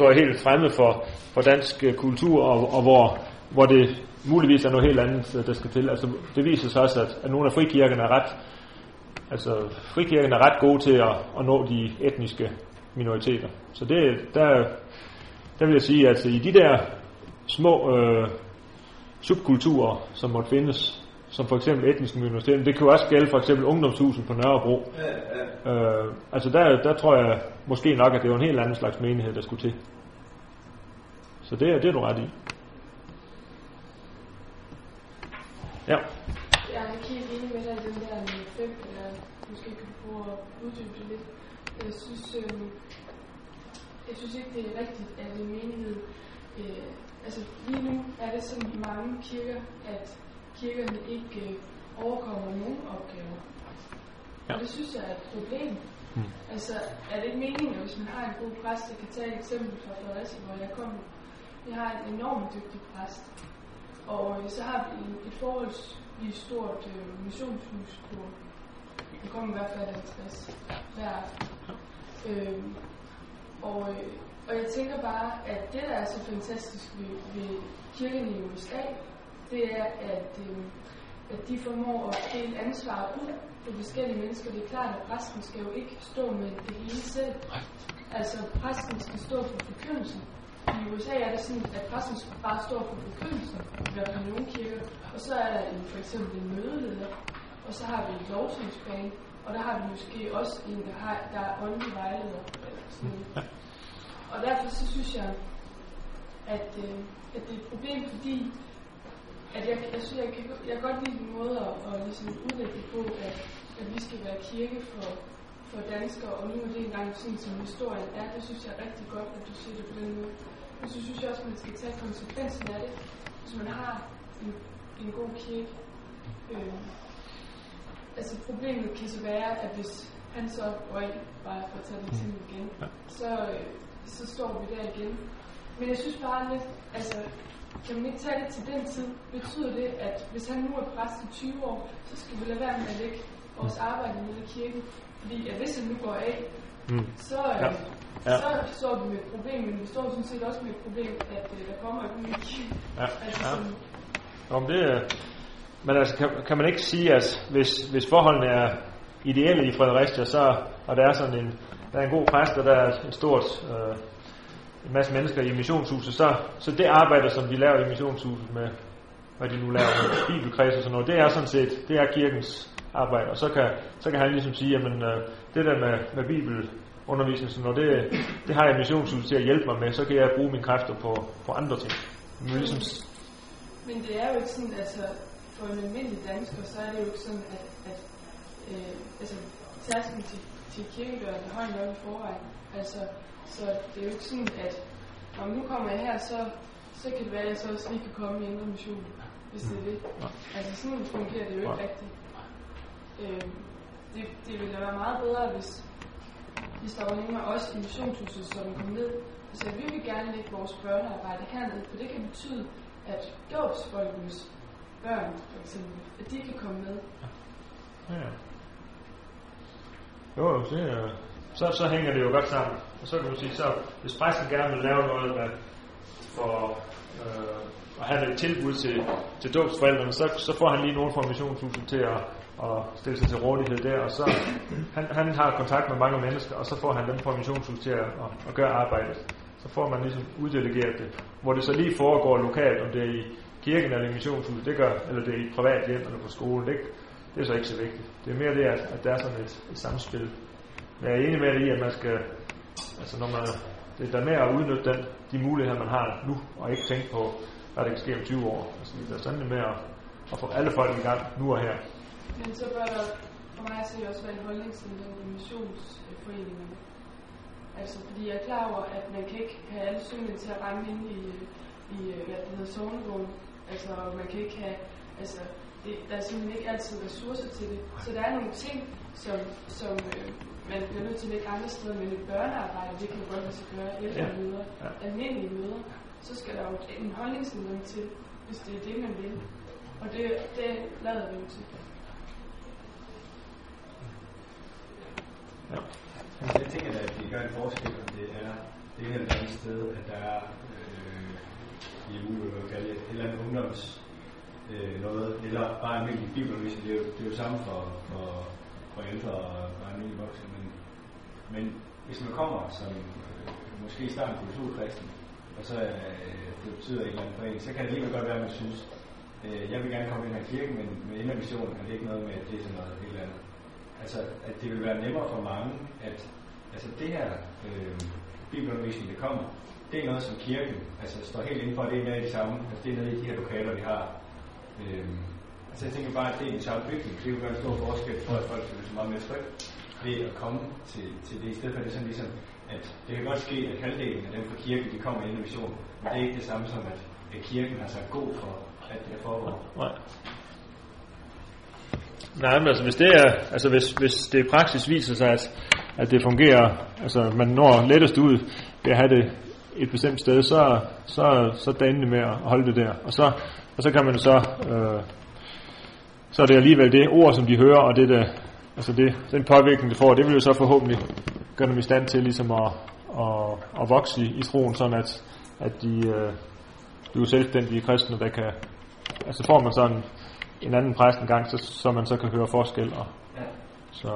Speaker 1: står helt fremme for, for dansk øh, kultur, og, og hvor, hvor det muligvis er noget helt andet, øh, der skal til. Altså, det viser sig også, at, at nogle af frikirkerne er ret, altså frikirkerne er ret gode til at, at nå de etniske minoriteter. Så det, der, der vil jeg sige, at i de der små øh, subkulturer, som måtte findes, som for eksempel etniske minoriteter, det kan jo også gælde for eksempel ungdomshuset på Nørrebro.
Speaker 3: Ja, ja.
Speaker 1: Øh, altså der, der tror jeg måske nok, at det var en helt anden slags menighed, der skulle til. Så det, er- det er du ret i. Ja.
Speaker 4: Jeg er ikke helt enig med dig i den der med fem, eller måske kan du prøve at uddybe det lidt. Jeg synes, øh, jeg synes ikke, det er rigtigt, at en menighed... Øh, altså lige nu er det sådan i mange kirker, at kirkerne ikke øh, overkommer nogen opgaver.
Speaker 1: Ja.
Speaker 4: Og det synes jeg er et problem.
Speaker 1: Mm.
Speaker 4: Altså, er det ikke meningen, at hvis man har en god præst, jeg kan tage et eksempel fra Fredericia, hvor jeg kom. Vi har en enormt dygtig præst. Og øh, så har vi et forholdsvis stort øh, missionshus på, der kommer i hvert fald 50 hver aften. Øh, og, øh, og jeg tænker bare, at det, der er så fantastisk ved, ved kirken i USA, det er, at, øh, at de formår at dele ansvar ud på forskellige mennesker. Det er klart, at præsten skal jo ikke stå med det hele selv. Altså, præsten skal stå for forkyndelsen. I USA er det sådan, at præsten bare står for forkyndelsen, i hvert fald i nogle kirker. Og så er der en, for eksempel en mødeleder, og så har vi en lovsynsbane, og der har vi måske også en, der, har, der er åndelig vejleder. Eller sådan. Og derfor så synes jeg, at, øh, at det er et problem, fordi at jeg, jeg, synes, jeg, kan, jeg kan godt lide den måde at, at ligesom udlægge det på, at, at vi skal være kirke for, for danskere, og nu er det engang sådan, som historien er. Det synes jeg er rigtig godt, at du siger det på den måde. Men så synes jeg også, at man skal tage konsekvensen af det, hvis man har en, en god kirke. Øh, altså problemet kan så være, at hvis han så røg, bare for at tage det eksempel igen, så, øh, så står vi der igen. Men jeg synes bare lidt, altså, kan man ikke tage det til den tid? Betyder det, at hvis han nu er præst i 20 år, så skal vi lade være med at lægge vores arbejde nede i kirken? Fordi at hvis han nu går af,
Speaker 1: Mm.
Speaker 4: så, øh,
Speaker 1: Ja. Ja.
Speaker 4: så står vi med et problem, men vi står sådan set også med et problem, at øh, der kommer et nyt.
Speaker 1: Ja.
Speaker 4: Altså,
Speaker 1: ja.
Speaker 4: sådan,
Speaker 1: Om det, er- men altså, kan, kan man ikke sige, at hvis, hvis forholdene er ideelle i Fredericia, så, og der er sådan en, der er en god præst, og der er et stort, øh, en masse mennesker i missionshuset, så, så det arbejde, som de laver i missionshuset med, hvad de nu laver med bibelkreds og sådan noget, det er sådan set, det er kirkens arbejde, og så kan, så kan han ligesom sige, jamen øh, det der med, med bibelundervisning, sådan noget, det, det har jeg i missionshuset til at hjælpe mig med, så kan jeg bruge mine kræfter på, på andre ting. Men ligesom,
Speaker 4: Men det er jo ikke sådan, altså for en almindelig dansker, så er det jo ikke sådan, at, at øh, altså, tærsken til, til kirkedøren er høj nok i forvejen. Altså, så det er jo ikke sådan, at om nu kommer jeg her, så, så kan det være, at jeg så også lige kan komme i indre mission, hvis det er det. Altså sådan fungerer det jo ikke rigtigt. Øh, det, det ville da være meget bedre, hvis, hvis der var nogen af os i missionshuset, som kom ned og sagde, vi vil gerne lægge vores børnearbejde hernede, for det kan betyde, at dåbsfolkens børn, for eksempel, at de kan komme med.
Speaker 1: Ja. Jo, det er, så, så hænger det jo godt sammen. Og så kan man sige, så hvis præsten gerne vil lave noget med, for øh, og have et tilbud til, til dåbsforældrene, så, så får han lige nogen fra missionshuset til at, at stille sig til rådighed der, og så han, han har kontakt med mange mennesker, og så får han dem fra missionshuset til at, at, at gøre arbejdet. Så får man ligesom uddelegeret det. Hvor det så lige foregår lokalt, om det er i kirken eller i missionshuset, det gør, eller det er i et privat hjem eller på skole, det, det er så ikke så vigtigt. Det er mere det, at, at der er sådan et, et samspil. Men jeg er enig med dig i, at man skal, altså når man, det er der med at udnytte den, de muligheder, man har nu, og ikke tænke på, der kan ske om 20 år. Altså, det er sådan med at, at få alle folk i gang nu og her.
Speaker 4: Men så bør der for mig at se også være en holdningsændring i missionsforeningerne. Altså, fordi jeg er klar over, at man kan ikke have alle søgende til at ramme ind i, i øh, hvad det hedder, sognebogen. Altså, man kan ikke have, altså, det, der er simpelthen ikke altid ressourcer til det. Så der er nogle ting, som, som øh, man bliver nødt til at lægge andre steder, men et børnearbejde, det kan jo godt lade sig gøre, ældre
Speaker 1: Ja.
Speaker 4: møder,
Speaker 1: Ja.
Speaker 4: almindelige møder, så skal der jo en holdningsændring til, hvis det er det, man vil. Og det, det lader vi jo til.
Speaker 1: Ja.
Speaker 5: Altså, jeg tænker, at det gør en forskel, om det er det ene eller det andet sted, at der er øh, i uge, eller kalde det, et eller andet ungdoms øh, noget, eller bare almindelig bibelundervisning. Det er jo det, er jo samme for, for, for ældre og, og almindelige voksne, men, men hvis man kommer som øh, måske i starten kulturkristen, og så øh, det betyder ikke noget for en, så kan det alligevel godt være, at man synes, øh, jeg vil gerne komme ind i kirken, men med indervision er det ikke noget med, at det er sådan noget helt andet. Altså, at det vil være nemmere for mange, at altså det her øh, bibelundervisning, der kommer, det er noget, som kirken altså, står helt inden for, det er med i det samme, altså det er nede i de her lokaler, vi har. Øh, altså jeg tænker bare, at det er en samme bygning, det vil være en stor forskel for, at folk føler sig meget mere trygge ved at komme til, til det, i stedet for at det sådan ligesom, at det kan godt ske, at halvdelen af dem fra kirken, de kommer ind i vision, men det er ikke det samme som, at, at kirken har sagt god for, at det foregår.
Speaker 1: Nej. Nej, men altså hvis det er, altså hvis, hvis det i praksis viser sig, at, at det fungerer, altså man når lettest ud ved at have det et bestemt sted, så, så, så danne med at holde det der. Og så, og så kan man så, øh, så er det alligevel det ord, som de hører, og det der, altså det, den påvirkning, det får, det vil jo så forhåbentlig gøre dem i stand til ligesom at, at, at vokse i, i troen, sådan at, at de øh, bliver selvstændige kristne, der kan, altså får man sådan en anden præst en gang, så, så man så kan høre forskel. Og,
Speaker 5: Ja.
Speaker 1: så,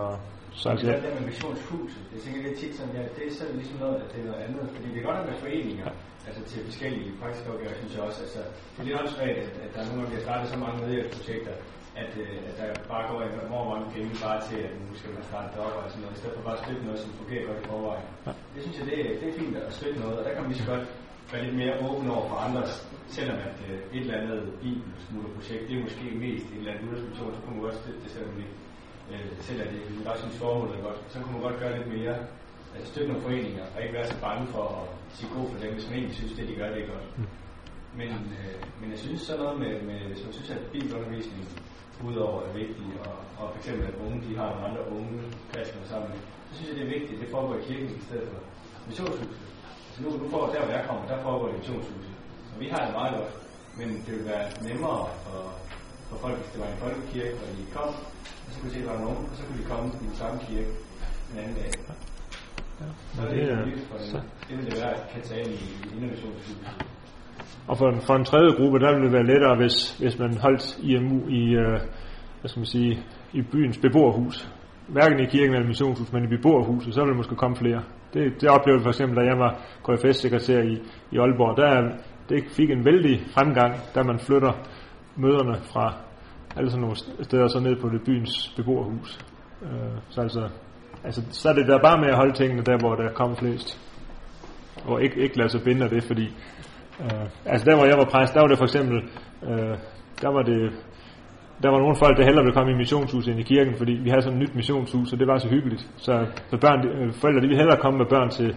Speaker 1: så
Speaker 5: Så
Speaker 1: altså,
Speaker 5: det der med missionshuset, jeg tænker, det er tit sådan, ja, det er sådan ligesom noget, at det er noget andet, fordi det er godt nok med foreninger, altså til forskellige praktiske opgaver, synes jeg også, altså, det er lidt åndssvagt, at, at der er nogle gange bliver startet så mange nødhjælpsprojekter, at, øh, at der bare går en hvor mange penge bare til, at nu skal man starte det op og sådan noget, i stedet for bare at støtte noget, som fungerer godt i forvejen.
Speaker 1: Ja.
Speaker 5: Det synes jeg, det er, det er fint at støtte noget, og der kan lige så godt være lidt mere åben over for andres, selvom at øh, et eller andet bibelsmuglerprojekt, det er måske mest en eller anden udlandsmission, så kunne man godt støtte det, selvom ikke øh, selv er det, bare synes formålet er godt, så kunne man godt gøre lidt mere, altså støtte nogle foreninger, og ikke være så bange for at sige god for dem, hvis man egentlig synes, det de gør, det er godt. Men, øh, men jeg synes sådan noget med, med man synes, at bibelundervisning udover er vigtig, og, og eksempel at unge, de har nogle andre unge kristne sammen med, så synes jeg, det er vigtigt, at det foregår i kirken i stedet for missionshuset. Altså nu, nu får der, hvor jeg kommer, der foregår det i missionshuset. Og vi har det meget godt, men det vil være nemmere for, for folk, hvis det var en folkekirke, hvor de kom, og så kunne de se, at der var nogen, og så kunne de komme i den samme kirke en anden dag. Så er det,
Speaker 1: det, er-
Speaker 5: det, for dem.
Speaker 1: så,
Speaker 5: det vil det være, at kan tage i, i innovationshuset.
Speaker 1: Og for en, for en tredje gruppe, der ville det være lettere, hvis, hvis man holdt IMU i, øh, hvad skal man sige, i byens beboerhus. Hverken i kirken eller missionshus, men i beboerhuset, så ville der måske komme flere. Det, det oplevede vi for eksempel, da jeg var KFS-sekretær i, i Aalborg. Der, det fik en vældig fremgang, da man flytter møderne fra alle sådan nogle steder så ned på det byens beboerhus. Øh, så altså, altså, så er det der bare med at holde tingene der, hvor der kommer flest. Og ikke, ikke lade sig binde af det, fordi Øh, altså der hvor jeg var præst, der var det for eksempel, øh, der var det, der var nogle folk, der hellere ville komme i missionshuset end i kirken, fordi vi havde sådan et nyt missionshus, og det var så hyggeligt. Så, så børn, de, øh, forældre, de ville hellere komme med børn til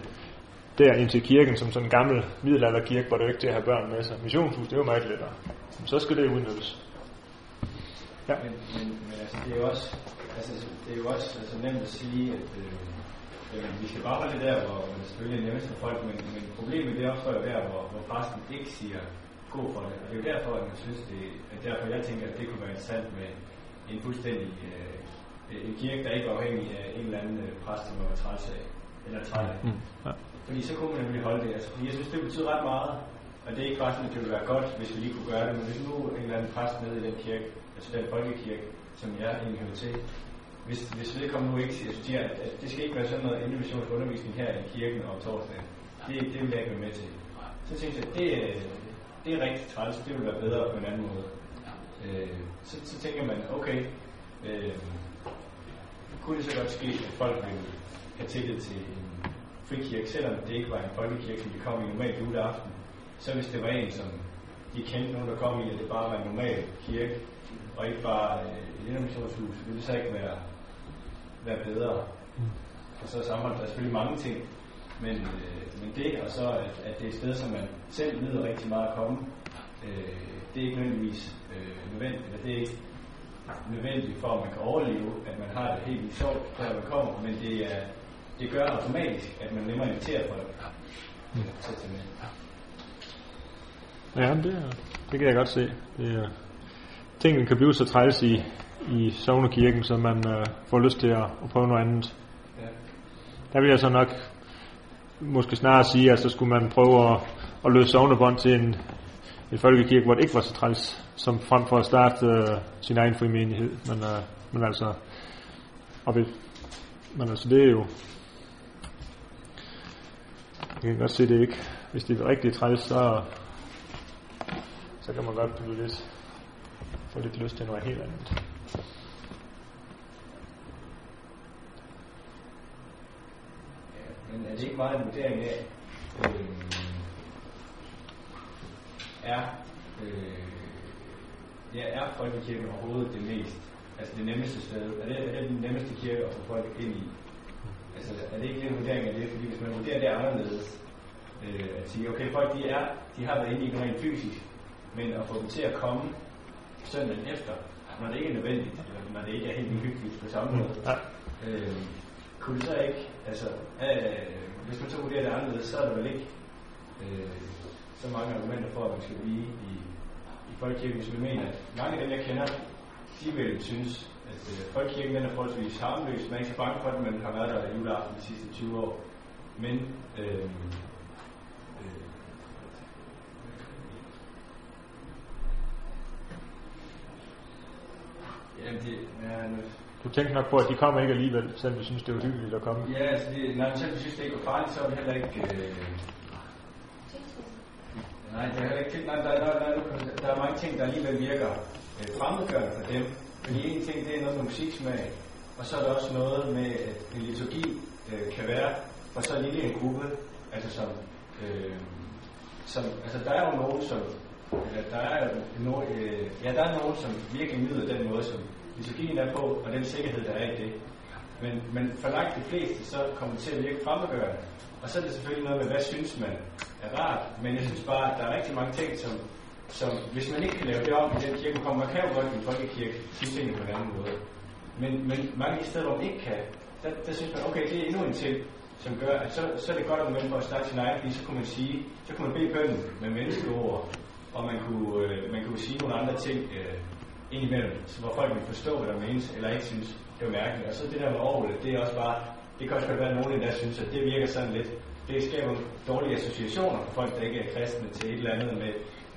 Speaker 1: der ind til kirken, som sådan en gammel middelalderkirke, hvor det jo ikke til at have børn med sig. Missionshus, det er jo meget lettere. Men så skal det udnyttes. Ja.
Speaker 5: Men, men, men altså, det er jo også, altså, det er jo også altså, nemt at sige, at øh, jamen, vi skal bare holde det der, hvor man selvfølgelig er nemmest for folk, men, men problemet det opstår jo der, hvor, hvor præsten ikke siger god for det. Og det er jo derfor, at man synes, det, at derfor jeg tænker, at det kunne være interessant med en fuldstændig øh, en kirke, der ikke er afhængig af en eller anden øh, præst, som var træt af, eller træt af.
Speaker 1: Mm. Ja.
Speaker 5: Fordi så kunne man nemlig holde det. Altså, fordi jeg synes, det betyder ret meget. Og det er ikke bare sådan, at det ville være godt, hvis vi lige kunne gøre det. Men hvis nu en eller anden præst nede i den kirke, altså den folkekirke, som jeg egentlig hører til, hvis, hvis vedkommende nu ikke siger, at, at, det skal ikke være sådan noget individuel undervisning her i kirken om torsdagen. Det, det vil jeg ikke være med til. Så tænkte jeg, det, er- det er rigtig træls. Det vil være bedre på en anden måde. Øh, så, så tænker man, okay, øh, kunne det så godt ske, at folk ville have tillid til en frikirke, selvom det ikke var en folkekirke, som de kom i normalt juleaften. Så hvis det var en, som de kendte nogen, der kom i, at det bare var en normal kirke, og ikke bare øh, et indermissionshus, ville det så ikke være, være bedre. Og så sammenholdt der er selvfølgelig mange ting, Men, øh, men det, og så at, at det er et sted, som man selv nyder rigtig meget at komme, øh, det er ikke nødvendigvis øh, nødvendigt, eller det er ikke nødvendigt for, at man kan overleve, at man har det helt vildt sjovt, der man kommer, men det, er, det gør automatisk, at man nemmere inviterer folk til at tage med.
Speaker 1: Ja, det, er- det kan jeg godt se. Det, er- tingene kan blive så træls i, i Sognekirken, så man øh, får lyst til at, at prøve noget andet.
Speaker 5: Ja.
Speaker 1: Der vil jeg så nok måske snarere sige, at så skulle man prøve at, at løse sovnebånd til en, en folkekirke, hvor det ikke var så træls, som frem for at starte øh, sin egen frimenighed. Men, øh, men altså, og vi, men altså det er jo, jeg kan godt se det ikke. Hvis det er rigtig træls, så, så kan man godt blive lidt, få lidt lyst til noget helt andet.
Speaker 5: Men er det ikke meget en vurdering af, øh, er, øh, ja, er folkekirken overhovedet det mest, altså det nemmeste sted? Er det, er det den nemmeste kirke at få folk ind i? Altså er det ikke en vurdering af det? Fordi hvis man vurderer det anderledes, øh, at sige, okay, folk de er, de har været inde i det rent fysisk, men at få dem til at komme søndagen efter, når det ikke er nødvendigt, eller når det ikke er helt hyggeligt på samme måde,
Speaker 1: Ja.
Speaker 5: Øh, kunne det så ikke, altså, øh, hvis man så vurderer det anderledes, så er der vel ikke øh, så mange argumenter for, at man skal blive i, i folkekirken, hvis vi mener, at mange af dem, jeg kender, de vil synes, at øh, folkekirken den er forholdsvis harmløs. Man er ikke så bange for, at man har været der i juleaften de sidste 20 år. Men øh, øh, Jamen, det, ja,
Speaker 1: du tænker nok på, at de kommer ikke alligevel, selvom vi synes, det er hyggeligt at komme.
Speaker 5: Ja, altså, det, når man selv synes, det ikke var farligt, så er det heller ikke... Øh... Nej, det er heller ikke... Nej, der, der, der, der, er mange ting, der alligevel virker øh, fremmedgørende for dem. Fordi en ting, det er noget med musiksmag, og så er der også noget med, at en liturgi øh, kan være for så lille en gruppe, altså som... Øh, som altså, der er jo nogen, som... Eller, der er jo no, øh, ja, der er nogen, som virkelig nyder den måde, som liturgien er på, og den sikkerhed, der er i det. Men, men for langt de fleste, så kommer det til at virke fremmedgørende. Og så er det selvfølgelig noget med, hvad synes man er rart. Men jeg synes bare, at der er rigtig mange ting, som, som hvis man ikke kan lave det om i den kirke, kommer man kan jo godt i en folkekirke sige tingene på en anden måde. Men, men mange steder, hvor man ikke kan, der, der synes man, okay, det er endnu en ting, som gør, at så, så er det godt at for at starte sin egen, fordi så kunne man sige, så kunne man bede bønden med menneskeord, og man kunne, øh, man kunne sige nogle andre ting øh, indimellem, så hvor folk vil forstå, hvad der menes, eller ikke synes, det var mærkeligt. Og så det der med orglet, det er også bare, det kan også godt være, at nogen der synes, at det virker sådan lidt, det skaber dårlige associationer for folk, der ikke er kristne, til et eller andet med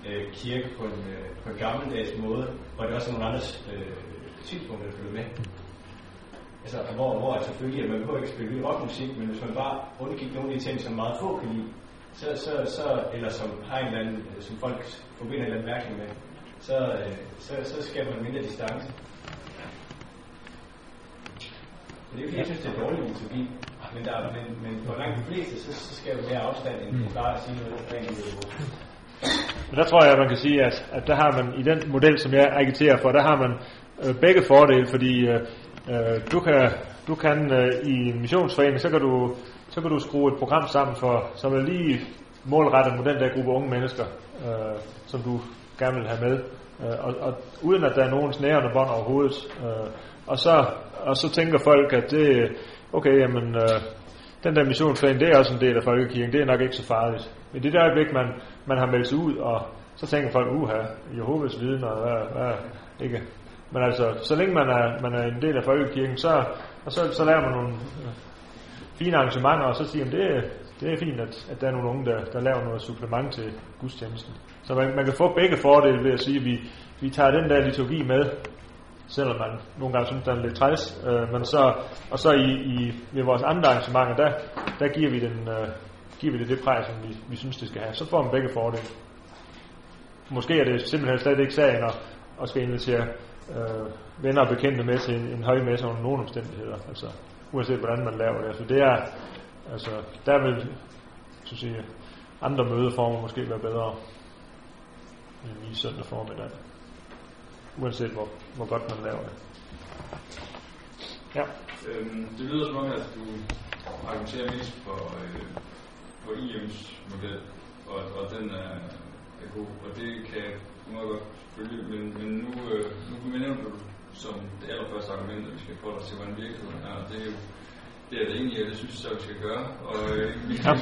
Speaker 5: øh, kirke på en, øh, på en gammeldags måde, hvor det også er nogle andres øh, synspunkter, der følger med. Altså, hvor, hvor altså, selvfølgelig, at man behøver ikke spille rockmusik, men hvis man bare undgik nogle af de ting, som meget få kan lide, så, så, så, eller som har en eller anden, øh, som folk forbinder en eller anden mærkning med, så, øh, så, så skaber man mindre distance. Det er jo jeg synes, det er dårlig liturgi, men, der, er- men, men for langt de fleste, så, så skal jo mere afstand, end bare at sige noget rent.
Speaker 1: Men der tror jeg, at man kan sige, at, at der har man i den model, som jeg agiterer for, der har man øh, begge fordele, fordi øh, øh, du kan, du kan øh, i en missionsforening, så kan du så kan du skrue et program sammen for, som er lige målrettet mod den der gruppe unge mennesker, øh, som du gerne vil have med. Øh, og, og uden at der er nogen snærende bånd overhovedet. Øh, og, så, og så tænker folk, at det, okay, jamen, øh, den der missionsforening, det er også en del af folkekirken, det er nok ikke så farligt. Men det der øjeblik, man, man har meldt sig ud, og så tænker folk, uha, Jehovas viden, og hvad, hvad, ikke? Men altså, så længe man er, man er en del af folkekirken, så, og så, så laver man nogle øh, fine arrangementer, og så siger man, det, det er fint, at, at der er nogle unge, der, der laver noget supplement til gudstjenesten. Så man, man kan få begge fordele ved at sige, at vi, vi tager den der liturgi med, selvom man nogle gange synes, den er lidt træls, øh, men så, og så i, i, ved vores andre arrangementer, der, der giver vi den, øh, giver vi det det præg, som vi, vi synes, det skal have. Så får man begge fordele. Måske er det simpelthen slet ikke sagen at, at skal invitere øh, venner og bekendte med til en, en højmesse under nogle omstændigheder. Altså, uanset hvordan man laver det. Altså, det er, altså, der vil så sige, andre mødeformer måske være bedre end lige søndag formiddag. Uanset hvor, hvor godt man laver det. Ja.
Speaker 6: Øhm, det lyder som om, at du argumenterer mest for, øh, for IM's model, og, og den er, er god, og det kan jeg meget godt følge, men, men nu, øh, nu nævner du som det allerførste argument, at vi skal forholde os til, hvordan virkeligheden er, og det er jo det er det egentlig, det synes jeg, vi skal gøre, og øh,
Speaker 1: Ja.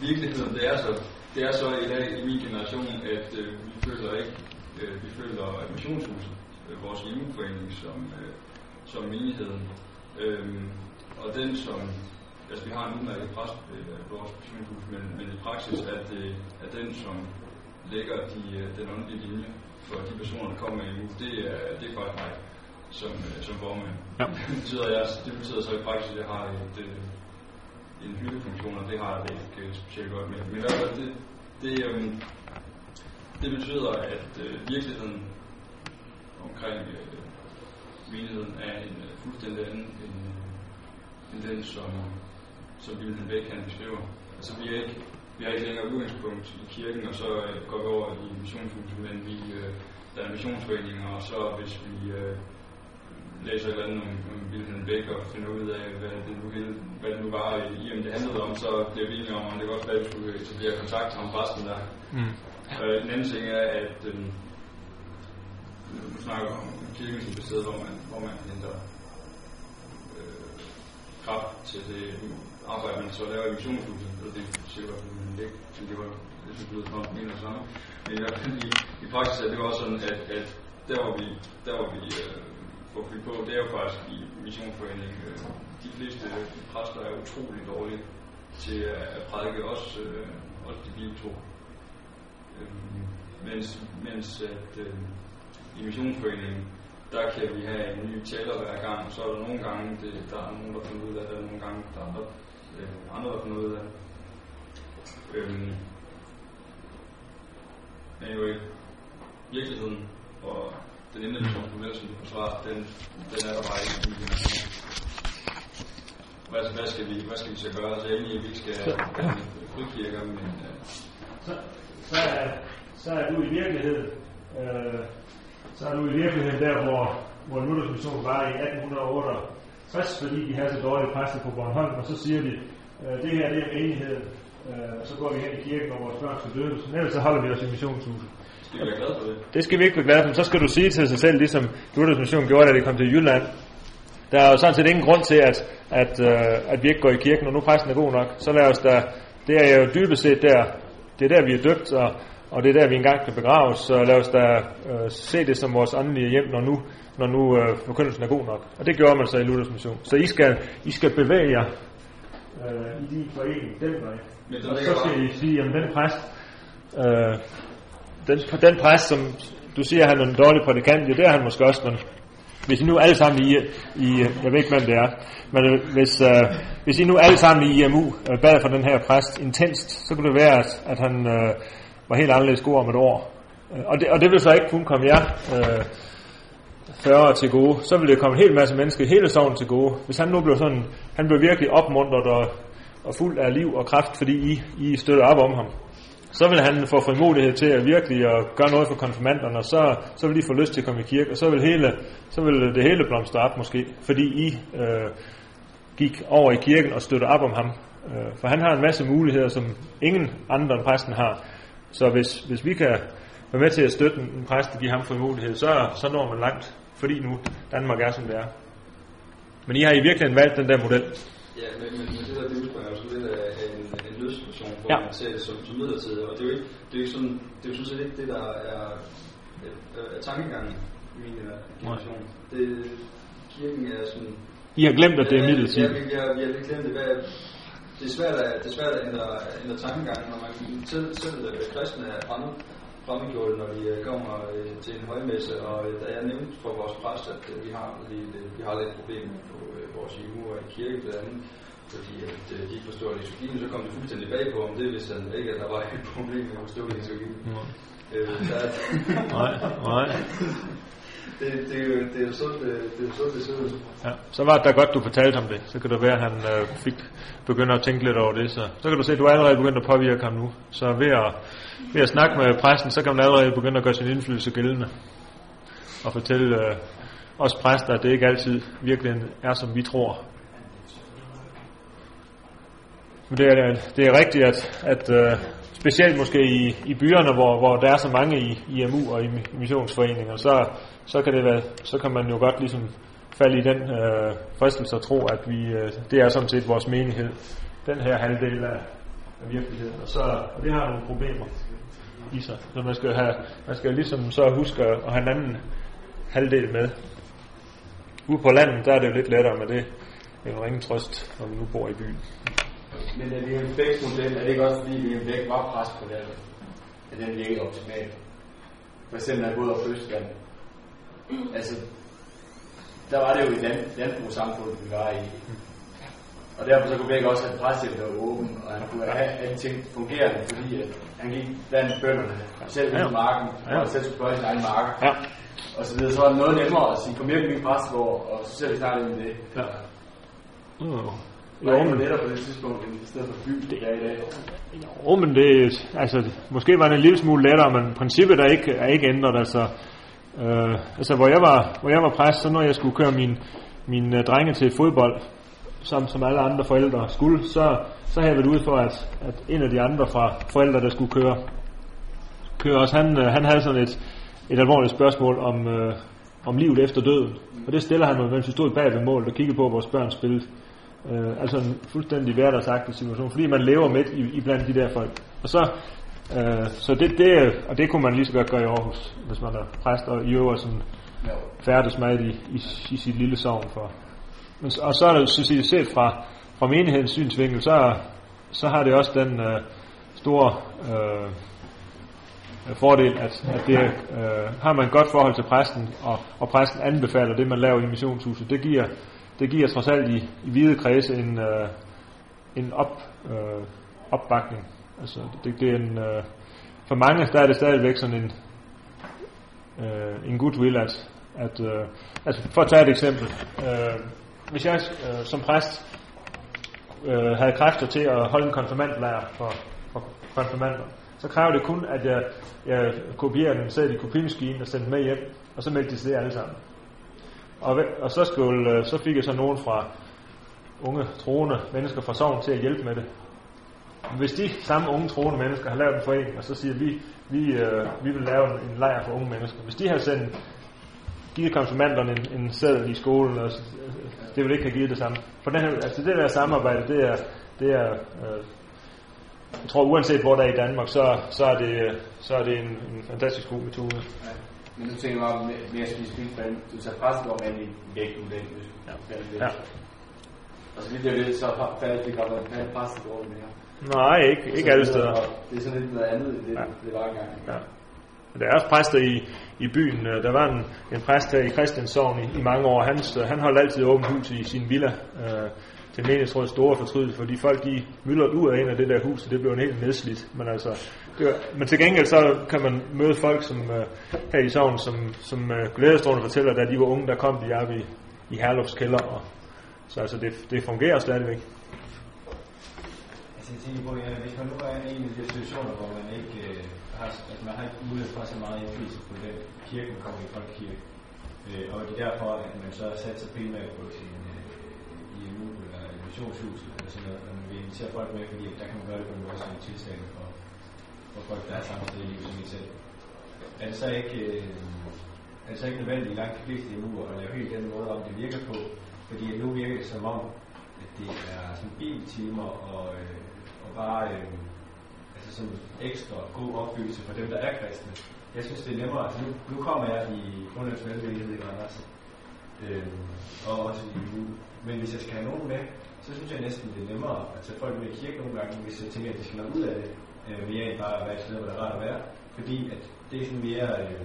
Speaker 6: virkeligheden, det er så, det er så i dag i min generation, at øh, vi føler ikke, øh, vi føler missionshuset, øh, vores hjemmeforening som, øh, som menigheden, øh, og den som, altså vi har en udmærket præst øh, på vores missionshus, men, men i praksis er det er den, som lægger de, øh, den åndelige linje for de personer, der kommer i det er, det er faktisk mig som, øh, som formand.
Speaker 1: Ja.
Speaker 6: Det, betyder, jeg, det betyder så i praksis, at jeg har et, øh, en hyldefunktion, og det har jeg det ikke øh, specielt godt med. Men i hvert fald, det, det, øh, det betyder, at øh, virkeligheden omkring øh, menigheden er en øh, fuldstændig anden end, øh, end den, som, som Wilhelm Bæk han beskriver. Altså vi er ikke, vi har ikke længere udgangspunkt i kirken, og så øh, går vi over i missionshuset, men vi, øh, der er missionsforeninger, og så hvis vi øh, læser et eller andet om, Wilhelm Bæk og finder ud af, hvad det nu, hele, hvad det nu var i, om det handlede om, så bliver vi enige om, om det godt være, at vi skulle etablere kontakt til ham præsten der.
Speaker 1: Mm.
Speaker 6: Øh, en anden ting er, at øh, nu snakker om kirken som et sted, hvor man, hvor man henter øh, kraft til det arbejde, man så laver i missionshuset, og det siger jeg i ikke, men det var det synes lyder som om, det samme. Men i hvert fald i, i praksis er det jo også sådan, at, at der hvor vi, der, hvor vi øh, får fyldt på, det er jo faktisk i missionsforeningen. Øh, de fleste præster er utrolig dårlige til at, prædike også, øh, også de bibeltro. Øh, mens, mens at øh, i missionsforeningen, der kan vi have en ny tæller hver gang, så er der nogle gange, det, der er nogen, der finder ud af det, og nogle gange, der er andre, øh, andre der finder ud af det. Øhm, men jo i virkeligheden, og den indlægsmodel, som du forsvarer, den, den er der bare ikke i. Hvad, hvad, skal vi, hvad skal vi så gøre? Altså egentlig, at vi ikke skal have frikirker, men øh,
Speaker 1: så, så, er, så er du i virkeligheden, øh, så er du i virkeligheden der, hvor, hvor Luthers mission var i 1868, fordi de havde så dårlige præster på Bornholm, og så siger de, øh, det her det er menigheden, øh, og så går vi hen i kirken, og vores børn skal døbes, men ellers så holder vi os i missionshuset.
Speaker 6: Skal vi være glade for det.
Speaker 1: Det skal vi ikke være glade for, så skal du sige til sig selv, ligesom Luthers mission gjorde, da de kom til Jylland. Der er jo sådan set ingen grund til, at, at, øh, at vi ikke går i kirken, og nu præsten er god nok. Så lad os da, det er jo dybest set der, det er der, vi er døbt, og, og det er der, vi engang kan begraves. Så lad os da øh, se det som vores åndelige hjem, når nu, når nu øh, forkyndelsen er god nok. Og det gjorde man så i Luthers mission. Så I skal, I skal bevæge jer øh, i din forening den vej.
Speaker 6: Men
Speaker 1: Og så skal I sige, at den præst, øh, den, den præst, som du siger, han er en dårlig prædikant, ja, det er han måske også, men hvis I nu alle sammen i, i jeg ved ikke, hvem det er, men hvis, øh, hvis I nu alle sammen i IMU øh, bad for den her præst intenst, så kunne det være, at, at han øh, var helt anderledes god om et år. Øh, og det, og det vil så ikke kun komme jer øh, 40 til gode, så vil det komme en hel masse mennesker i hele sovn til gode. Hvis han nu blev sådan, han blev virkelig opmuntret og, og fuld af liv og kraft, fordi I, I støtter op om ham, så vil han få frimodighed til at virkelig at gøre noget for konfirmanderne, og så, så vil de få lyst til at komme i kirke, og så vil, hele, så vil det hele blomstre op måske, fordi I øh, gik over i kirken og støtter op om ham. Øh, for han har en masse muligheder, som ingen andre end præsten har. Så hvis, hvis vi kan være med til at støtte en præst og give ham frimodighed, så, så når man langt, fordi nu Danmark er, som det er. Men I har i virkeligheden valgt den der model.
Speaker 6: Ja, men, men, det der, det udspringer jo sådan lidt af af en, en nødsituation, hvor
Speaker 1: Ja.
Speaker 6: ja. man ser det som, som midlertidigt, og det er jo ikke, det er jo ikke sådan, det er jo sådan set ikke det, der er, er, er tankegangen i min generation. Det, kirken er sådan...
Speaker 1: I har glemt, at det er
Speaker 6: Ja,
Speaker 1: midlertidigt.
Speaker 6: vi, vi, har, vi har lidt glemt det. Hvad, det er svært at, det er svært at ændre, ændre tankegangen, når man selv, selv øh, kristne er fremmed, fremmedgjorte, når de øh, kommer øh, til en højmesse, og øh, da jeg nævnte for vores præst, at øh, vi har øh, vi har lidt problemer på øh, vores og i kirke blandt andet, fordi at, øh, de ikke forstår liturgien, så kom det fuldstændig bag på ham. Det vidste han ikke, at der var et problem med at forstå liturgien. Øh, der, er-
Speaker 1: Nej, nej.
Speaker 6: det, det, er jo, det er jo sundt, øh, det er sundt, det ser ud.
Speaker 1: Ja, så var det da godt, du fortalte ham det. Så kan det være, at han øh, fik begynder at tænke lidt over det. Så, så kan du se, at du er allerede begyndt at påvirke ham nu. Så ved at, ved at snakke med præsten, så kan man allerede begynde at gøre sin indflydelse gældende. Og fortælle øh, os præster, at det ikke altid virkelig er, som vi tror. Men det er, det er rigtigt, at, at uh, specielt måske i, i byerne, hvor, hvor der er så mange i IMU og i missionsforeninger, så, så, kan det være, så kan man jo godt ligesom falde i den uh, fristelse at tro, at vi, uh, det er sådan set vores menighed, den her halvdel af, af virkeligheden. Og, så, og det har nogle problemer i sig. Så man skal, have, man skal ligesom så huske at, at have en anden halvdel med. Ude på landet, der er det jo lidt lettere med det. Det er jo ingen trøst, når man nu bor i byen.
Speaker 7: Men er William Bæks model, er det ikke også fordi William Bæk var pres på det, at den virkede optimalt? For eksempel er gået over Østland. Altså, der var det jo et land, landbrugssamfund, vi var i. Og derfor så kunne Bæk også have presset, der var åben, og han kunne have alting fungerende, fordi at han gik blandt bønderne, selv ja. i marken, og selv skulle pløje sin egen marker.
Speaker 1: Ja.
Speaker 7: Og så videre, så var det noget nemmere at sige, kom hjem i min præstegård, og så ser vi snart ind i det.
Speaker 1: Ja. Jo, men-
Speaker 7: netop på det tidspunkt, i stedet for by, det er i dag.
Speaker 1: Jo, men det, altså, måske var det en lille smule lettere, men princippet er ikke, er ikke ændret. Altså, øh, altså hvor, jeg var, hvor jeg var præst, så når jeg skulle køre min, mine øh, drenge til fodbold, som, som alle andre forældre skulle, så, så havde jeg været ude for, at, at en af de andre fra forældre, der skulle køre, køre os, han, øh, han havde sådan et, et alvorligt spørgsmål om, øh, om livet efter døden. Og det stiller han mig, mens vi stod bag ved målet og kiggede på, vores børn spillede. Øh, altså en fuldstændig hverdagsagtig situation, fordi man lever midt i, i blandt de der folk. Og så, øh, så det, det, og det kunne man lige så godt gøre i Aarhus, hvis man er præst og i øvrigt sådan færdes med i, i, i sit lille sovn for. Men, og så er det så set set fra, fra menighedens synsvinkel, så, så har det også den øh, store øh, Øh, fordel, at, at det, øh, har man et godt forhold til præsten, og, og præsten anbefaler det, man laver i missionshuset. Det giver, det giver trods alt i, i hvide kredse en, øh, en op, øh, opbakning. Altså, det, det er en, øh, for mange der er det stadigvæk sådan en, øh, en goodwill, at, at øh, altså for at tage et eksempel, øh, hvis jeg øh, som præst øh, havde kræfter til at holde en konfirmandlejr for, for konfirmander, så kræver det kun, at jeg, jeg kopierer den sæt i kopimaskinen og sender dem med hjem, og så meldte de sig det alle sammen. Og, og så, skulle, øh, så fik jeg så nogen fra unge troende mennesker fra sovn til at hjælpe med det. Hvis de samme unge troende mennesker har lavet en forening, og så siger vi, vi, øh, vi vil lave en, en lejr for unge mennesker. Hvis de har sendt, givet konfirmanderne en, en sædel i skolen, og, så, øh, det vil ikke have givet det samme. For den her, altså det der samarbejde, det er, det er øh, jeg tror uanset hvor der er i Danmark, så, så er det, så er det en, en fantastisk god metode.
Speaker 7: Ja. Men nu tænker bare mere, specifikt dem. Du tager præstegård med i vægtmodellen, hvis du
Speaker 1: Ja.
Speaker 7: kalder det.
Speaker 1: Ja.
Speaker 7: Og så vidt jeg ved, så har faldet det godt være en præstegård mere.
Speaker 1: Nej, ikke, ikke alle steder.
Speaker 7: Det er sådan lidt noget andet, end det,
Speaker 1: Ja.
Speaker 7: ja. det var engang.
Speaker 1: Ja. Der er også præster i, i byen. Øh, Der var en, en præst her i Christianshavn i, i mange år. Hans, øh, han holdt altid åbent hus i sin villa øh, til menighedsrådets store fortrydelse, fordi folk de myldrede ud af ind af det der hus, og det blev en helt nedslidt. Men, altså, det var, men til gengæld så kan man møde folk som øh, her i Sogn, som, som øh, glædestrålende fortæller, da de var unge, der kom de op i, i Herlufs kælder. Og, så altså, det, det fungerer stadigvæk.
Speaker 5: Altså jeg tænker på, ja, hvis man nu er i en af de situationer, hvor man ikke øh, har, altså man har ikke mulighed for så meget indflydelse på den kirke, man kommer i folkekirke, øh, og det er derfor, at man så satser primært på sin øh, IMU eller missionshus eller sådan noget, når vi inviterer folk med, fordi der kan man gøre det på en måde, som er tilstande for, for folk, der er samme sted i livet som I selv. Er det så ikke, øh, er det så ikke nødvendigt i langt de fleste endnu at lave helt den måde, om det virker på, fordi nu virker det som om, at det er sådan biltimer og, øh, og bare øh, altså sådan ekstra god opfyldelse for dem, der er kristne. Jeg synes, det er nemmere. Altså, nu, nu kommer jeg i grundlæggende velvillighed i Randers, øh, og også i nu. Men hvis jeg skal have nogen med, så synes jeg næsten, det er nemmere at tage folk med i kirke nogle gange, hvis jeg tænker, at de skal noget ud af det, øh, mere end bare at være et sted, hvor det er rart at være. Fordi at det er sådan mere øh,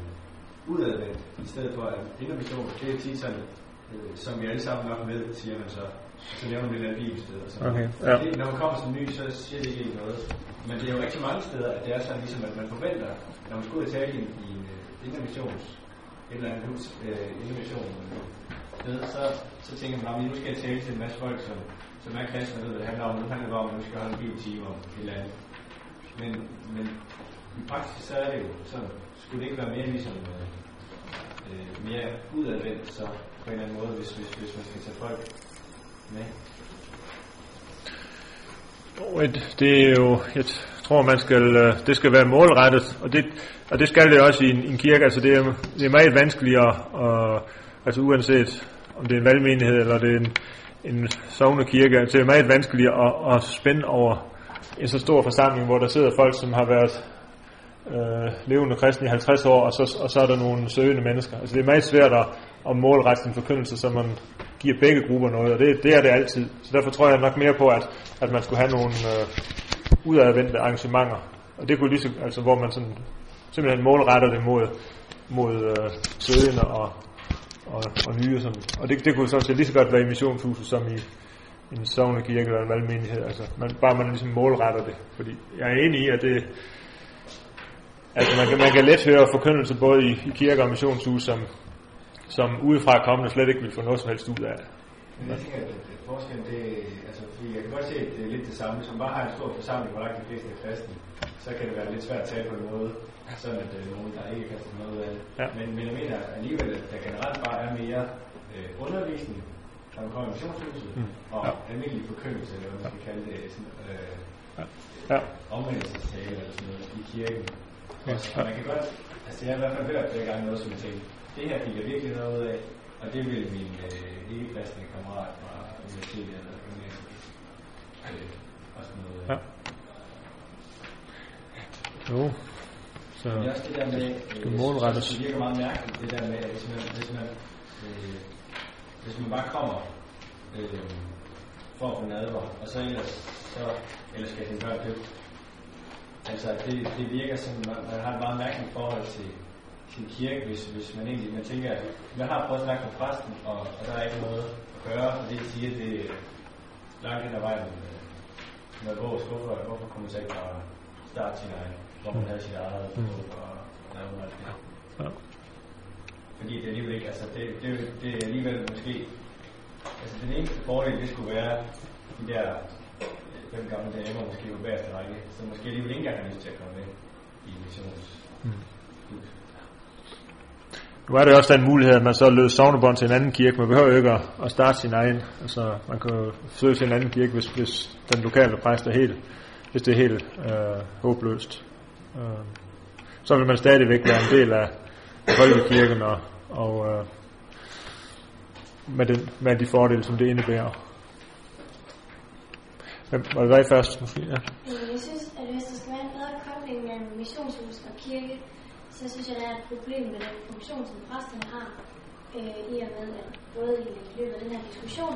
Speaker 5: udadvendt, i stedet for at innovation, det er tit sådan, øh, som vi alle sammen nok ved, siger man så, så nævner vi et eller andet bibelsted. Og sådan.
Speaker 1: Okay, ja.
Speaker 5: det, når man kommer som ny, så siger det ikke noget. Men det er jo rigtig mange steder, at det er sådan ligesom, at man forventer, når man skal ud og tale i, en- i en uh, innovations, et eller andet hus, øh, sted, så, så tænker man, at nu skal jeg tale til en masse folk, som, som er kristne, ved, hvad det handler om. Nu handler det om, at nu skal holde en bibeltime om et eller andet. Men, men i praksis, så er det jo sådan, skulle det ikke være mere ligesom øh, øh mere udadvendt, så på en eller anden måde, hvis, hvis, hvis man skal tage folk med.
Speaker 1: Det er jo, jeg tror, man skal, øh, det skal være målrettet, og det, og det skal det også i en, i en kirke. Altså det er, det er meget vanskeligt at, at, altså uanset om det er en valgmenighed eller det er en, en sovnekirke altså det er meget vanskeligt at, at spænde over en så stor forsamling, hvor der sidder folk, som har været øh, levende kristne i 50 år, og så, og så er der nogle søgende mennesker. Altså det er meget svært at, at målrette sin forkyndelse, så man giver begge grupper noget, og det, det er det altid. Så derfor tror jeg nok mere på, at, at man skulle have nogle øh, udadvendte arrangementer. Og det kunne lige så, altså hvor man sådan, simpelthen målretter det mod, mod øh, søgende og, og, og nye. som, Og det, det kunne sådan set lige så godt være i missionshuset som i en sognekirke eller en valgmenighed. Altså, man, bare man ligesom målretter det. Fordi jeg er enig i, at det, Altså man kan, man kan let høre forkyndelse både i, i kirker og missionshus, som, som udefra kommende slet ikke vil få noget som helst ud af det.
Speaker 5: Men jeg tænker, at forskellen, det altså, fordi jeg kan godt se, at det er lidt det samme. Hvis man bare har en stor forsamling, hvor langt de fleste er kristne, så kan det være lidt svært at tale på noget, sådan at der er nogen, der ikke kan få noget ud af det.
Speaker 1: Ja.
Speaker 5: Men, men jeg mener alligevel, at der generelt bare er mere øh, undervisning, når man kommer i missionshuset,
Speaker 1: Mm.
Speaker 5: og
Speaker 1: Ja.
Speaker 5: almindelig forkyndelse, eller hvad man skal kalde det, sådan, øh,
Speaker 1: Ja.
Speaker 5: omvendelsestale eller sådan noget i kirken.
Speaker 1: Ja.
Speaker 5: Og man kan godt, altså jeg har i hvert fald hørt flere gange noget, som jeg tænkte, det her fik jeg virkelig noget ud af, og det ville min øh, ikke-kristne kammerat fra universitetet eller gymnasiet øh, også noget.
Speaker 1: Ja. Jo. Så,
Speaker 5: Men også det der med,
Speaker 1: skal
Speaker 5: øh,
Speaker 1: målrettes.
Speaker 5: jeg synes, det virker meget mærkeligt, det der med, at hvis man, hvis man, øh, hvis man bare kommer øh, for at få nadver, og så ellers, så, ellers skal sine børn døbe. Altså, det, det virker som, man, man har et meget mærkeligt forhold til sin kirke, hvis, hvis man egentlig, man tænker, at man har prøvet at snakke med præsten, og, og der er ikke noget at gøre, og det vil sige, at det er langt hen ad vejen øh, med vores, hvorfor, hvorfor kunne man så ikke bare starte sin egen, hvor man havde sit eget
Speaker 1: Mm.
Speaker 5: og noget af det.
Speaker 1: ja.
Speaker 5: Fordi det alligevel ikke, altså det, det, det er alligevel måske, altså den eneste fordel, det skulle være de der fem gamle damer, måske på bagerste række, så måske alligevel ikke engang har lyst til at komme med i missions.
Speaker 1: Mm. Nu er jo også den mulighed, at man så løser sovnebånd til en anden kirke. Man behøver jo ikke at, starte sin egen. Altså, man kan jo søge til en anden kirke, hvis, hvis den lokale præst er helt, hvis det er helt øh, håbløst. Øh, så vil man stadigvæk være en del af folkekirken og, og øh, med, den, med de fordele, som det indebærer. Hvem var det dig først, måske? Ja.
Speaker 8: Jeg synes, at hvis der skal være en bedre kobling mellem missionshus og kirke, så synes jeg, der er et problem med den funktion, som præsterne har, øh, i og med, at både i løbet af den her diskussion,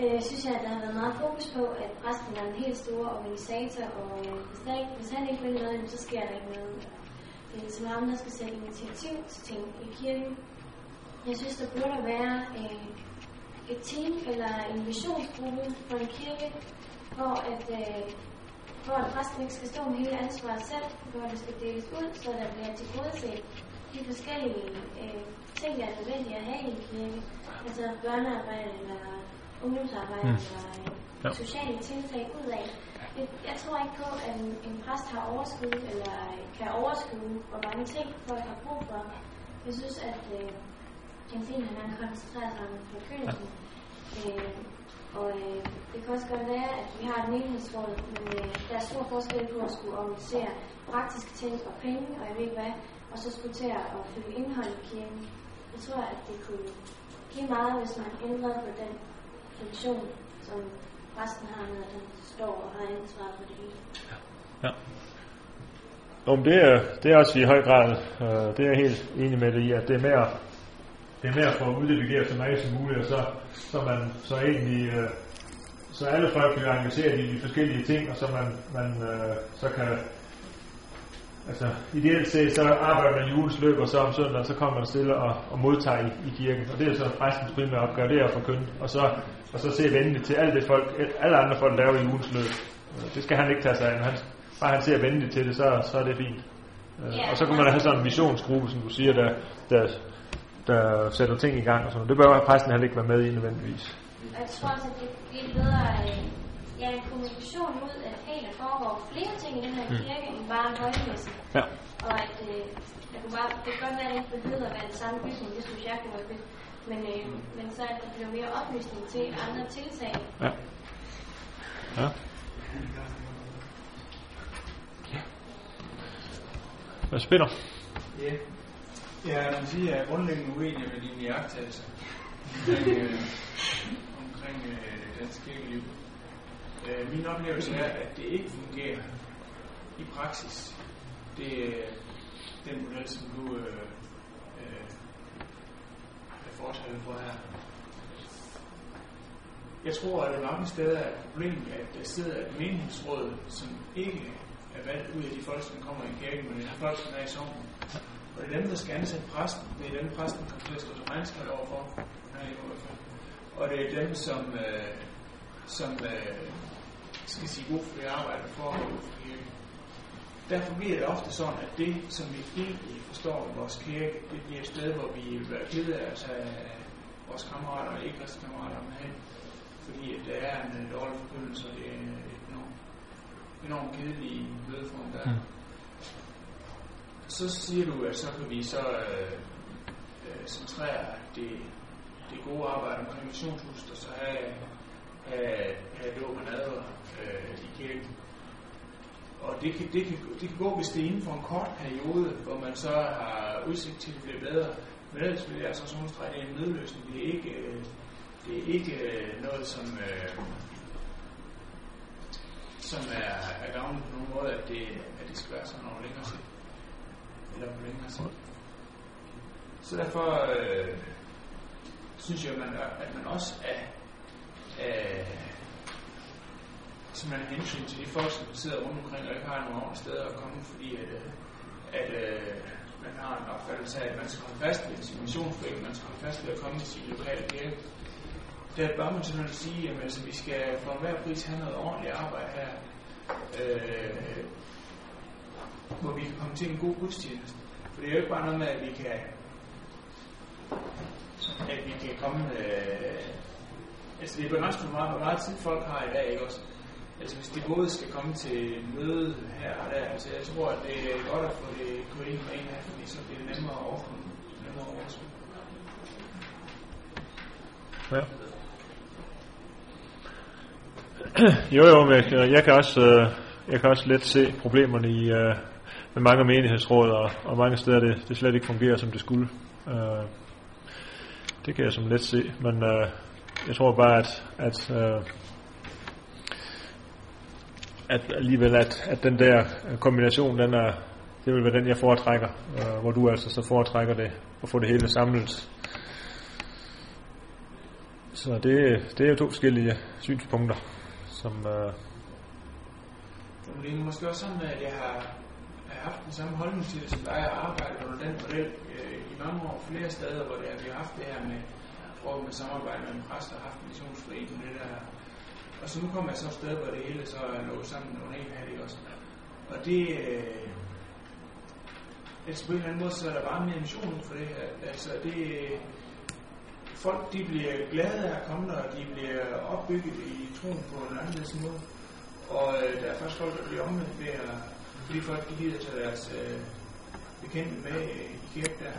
Speaker 8: øh, synes jeg, at der har været meget fokus på, at præsten er en helt stor organisator, og øh, hvis, der ikke, hvis han ikke vil noget, så sker der ikke noget. Øh, det er som ham, der skal sætte initiativ til ting i kirken. Jeg synes, der burde være øh, et team eller en missionsgruppe for en kirke, hvor at, øh, for at præsten ikke skal stå med hele ansvaret selv, hvor det skal deles ud, så der bliver tilgodeset de forskellige øh, ting, der er nødvendige at have i en kirke. Altså børnearbejde eller ungdomsarbejde
Speaker 1: Mm.
Speaker 8: eller
Speaker 1: Ja.
Speaker 8: sociale tiltag ud af. Jeg, jeg tror ikke på, at en, en præst har overskud eller kan overskue, hvor mange ting folk har brug for. Jeg synes, at øh, Jens han koncentrerer sig om forkyndelsen. Øh, og øh, det kan også godt være, at vi har et menighedsråd, men øh, der er stor forskel på at skulle organisere praktiske ting og penge, og jeg ved ikke hvad, og så skulle til at fylde indhold i kirken. Jeg tror, at det kunne give meget, hvis man ændrede på den funktion, som resten har, når den står og har ansvar for det hele.
Speaker 1: Ja. Om det er, det er også i høj grad, øh, det er jeg helt enig med det i, at det er mere, det er mere for at uddelegere så meget som muligt, og så, så man så egentlig, øh, så alle folk bliver engageret i de forskellige ting, og så man, man øh, så kan, altså ideelt set, så arbejder man i ugens løb, og så om søndagen, så kommer man stille og, og modtager i, i kirken, og det er så præstens primære opgave, det er at forkynde, og så, og så se venligt til alt det folk, alle andre folk laver i ugens løb. Øh, Det skal han ikke tage sig af, han, bare han ser venligt til det, så, så er det fint. Øh,
Speaker 8: Ja.
Speaker 1: Og så kan man have sådan en visionsgruppe, som du siger, der, der, der sætter ting i gang og sådan noget. Det bør præsten heller ikke være med i nødvendigvis.
Speaker 8: Jeg tror også, at det bliver bedre øh, ja, en kommunikation ud, at hey, der foregår flere ting i den her
Speaker 1: Mm.
Speaker 8: kirke, end bare en højmesse.
Speaker 1: Ja.
Speaker 8: Og at øh, der kunne bare, det kan godt være, at det ikke behøver at være den samme bygning, det synes jeg kunne være fedt. Men, øh, men så at der bliver mere oplysning til andre tiltag.
Speaker 1: Ja. Ja. Hvad spiller?
Speaker 9: Ja. Ja, jeg vil sige, at jeg er grundlæggende uenig med dine iagttagelser omkring, øh, omkring øh, dansk kirkeliv. Øh, min oplevelse er, at det ikke fungerer i praksis. Det er den model, som du øh, øh, forskellen på her. Jeg tror, at det mange steder er et problem, at der sidder et meningsråd, som ikke er valgt ud af de folk, som kommer i kirken, men det er folk, som er i sovnen. Og det er dem, der skal ansætte præsten. Det er dem, præsten kommer til at stå til regnskab overfor. Her i hvert. Og det er dem, som, øh, som øh, skal sige god for det arbejde for Derfor bliver det ofte sådan, at det, som vi egentlig forstår i vores kirke, det bliver et sted, hvor vi vil være ked af at tage vores kammerater og ikke kammerater med hen. Fordi at der er en øh, dårlig forkyndelse, og det er en enormt, enormt kedelig mødeform, der er.
Speaker 1: Mm.
Speaker 9: Så siger du, at så kan vi så øh, øh, centrere det, det gode arbejde omkring missionshuset, og så have, have, have dåb og nadver øh, i kirken. Og det kan, det, kan, det kan gå, hvis det er inden for en kort periode, hvor man så har udsigt til, at det bliver bedre. Men ellers vil jeg altså også understrege, at det er en nødløsning. Det er ikke, øh, det er ikke øh, noget, som, øh, som er, er gavnligt på nogen måde, at det, at det skal være sådan over længere sigt. Eller på længere sigt. Så derfor øh, synes jeg, at man, at man også er, er simpelthen hensyn til de folk, som sidder rundt omkring og ikke har nogen ordentlige steder at komme, fordi øh, at, at, at man har en opfattelse af, at man skal holde fast ved sin missionsforening, man skal holde fast ved at komme til sin lokale kirke. Der bør man simpelthen sige, at altså, vi skal for enhver pris have noget ordentligt arbejde her, øh, hvor vi kan komme til en god gudstjeneste. For det er jo ikke bare noget med, at vi kan at vi kan komme øh, altså det er begrænset for meget, hvor meget tid folk har i dag, ikke også? Altså hvis de både skal komme til møde her og der, altså jeg tror, at det er godt at få det gå ind med en af, fordi så bliver det nemmere at overkomme, nemmere at overskue.
Speaker 1: Ja. Jo, jo, men jeg, jeg kan også, øh, jeg kan også let se problemerne i øh, med mange menighedsråd og, og mange steder det, det slet ikke fungerer som det skulle. Øh, det kan jeg som let se, men øh, jeg tror bare at at øh, at alligevel at, at den der øh, kombination den er det vil være den jeg foretrækker, øh, hvor du altså så foretrækker det at få det hele samlet. Så det, det er jo to forskellige øh, synspunkter, som øh,
Speaker 9: det er måske også sådan, at jeg har, har haft den samme holdning til det, som dig og arbejdet under den model øh, i mange år flere steder, hvor det er, vi har haft det her med prøve med samarbejde med præster og haft missionsforening det der. Og så nu kommer jeg så et sted, hvor det hele så er lukket sammen under en hat, ikke også? Og det, øh, altså på en eller anden måde, så er der bare mission ud for det her. Altså det, folk de bliver glade af at komme der, og de bliver opbygget i troen på en anden måde. Og øh, der er faktisk folk, der bliver omvendt ved at, fordi folk de gider tage deres øh, bekendte med øh, i kirke der.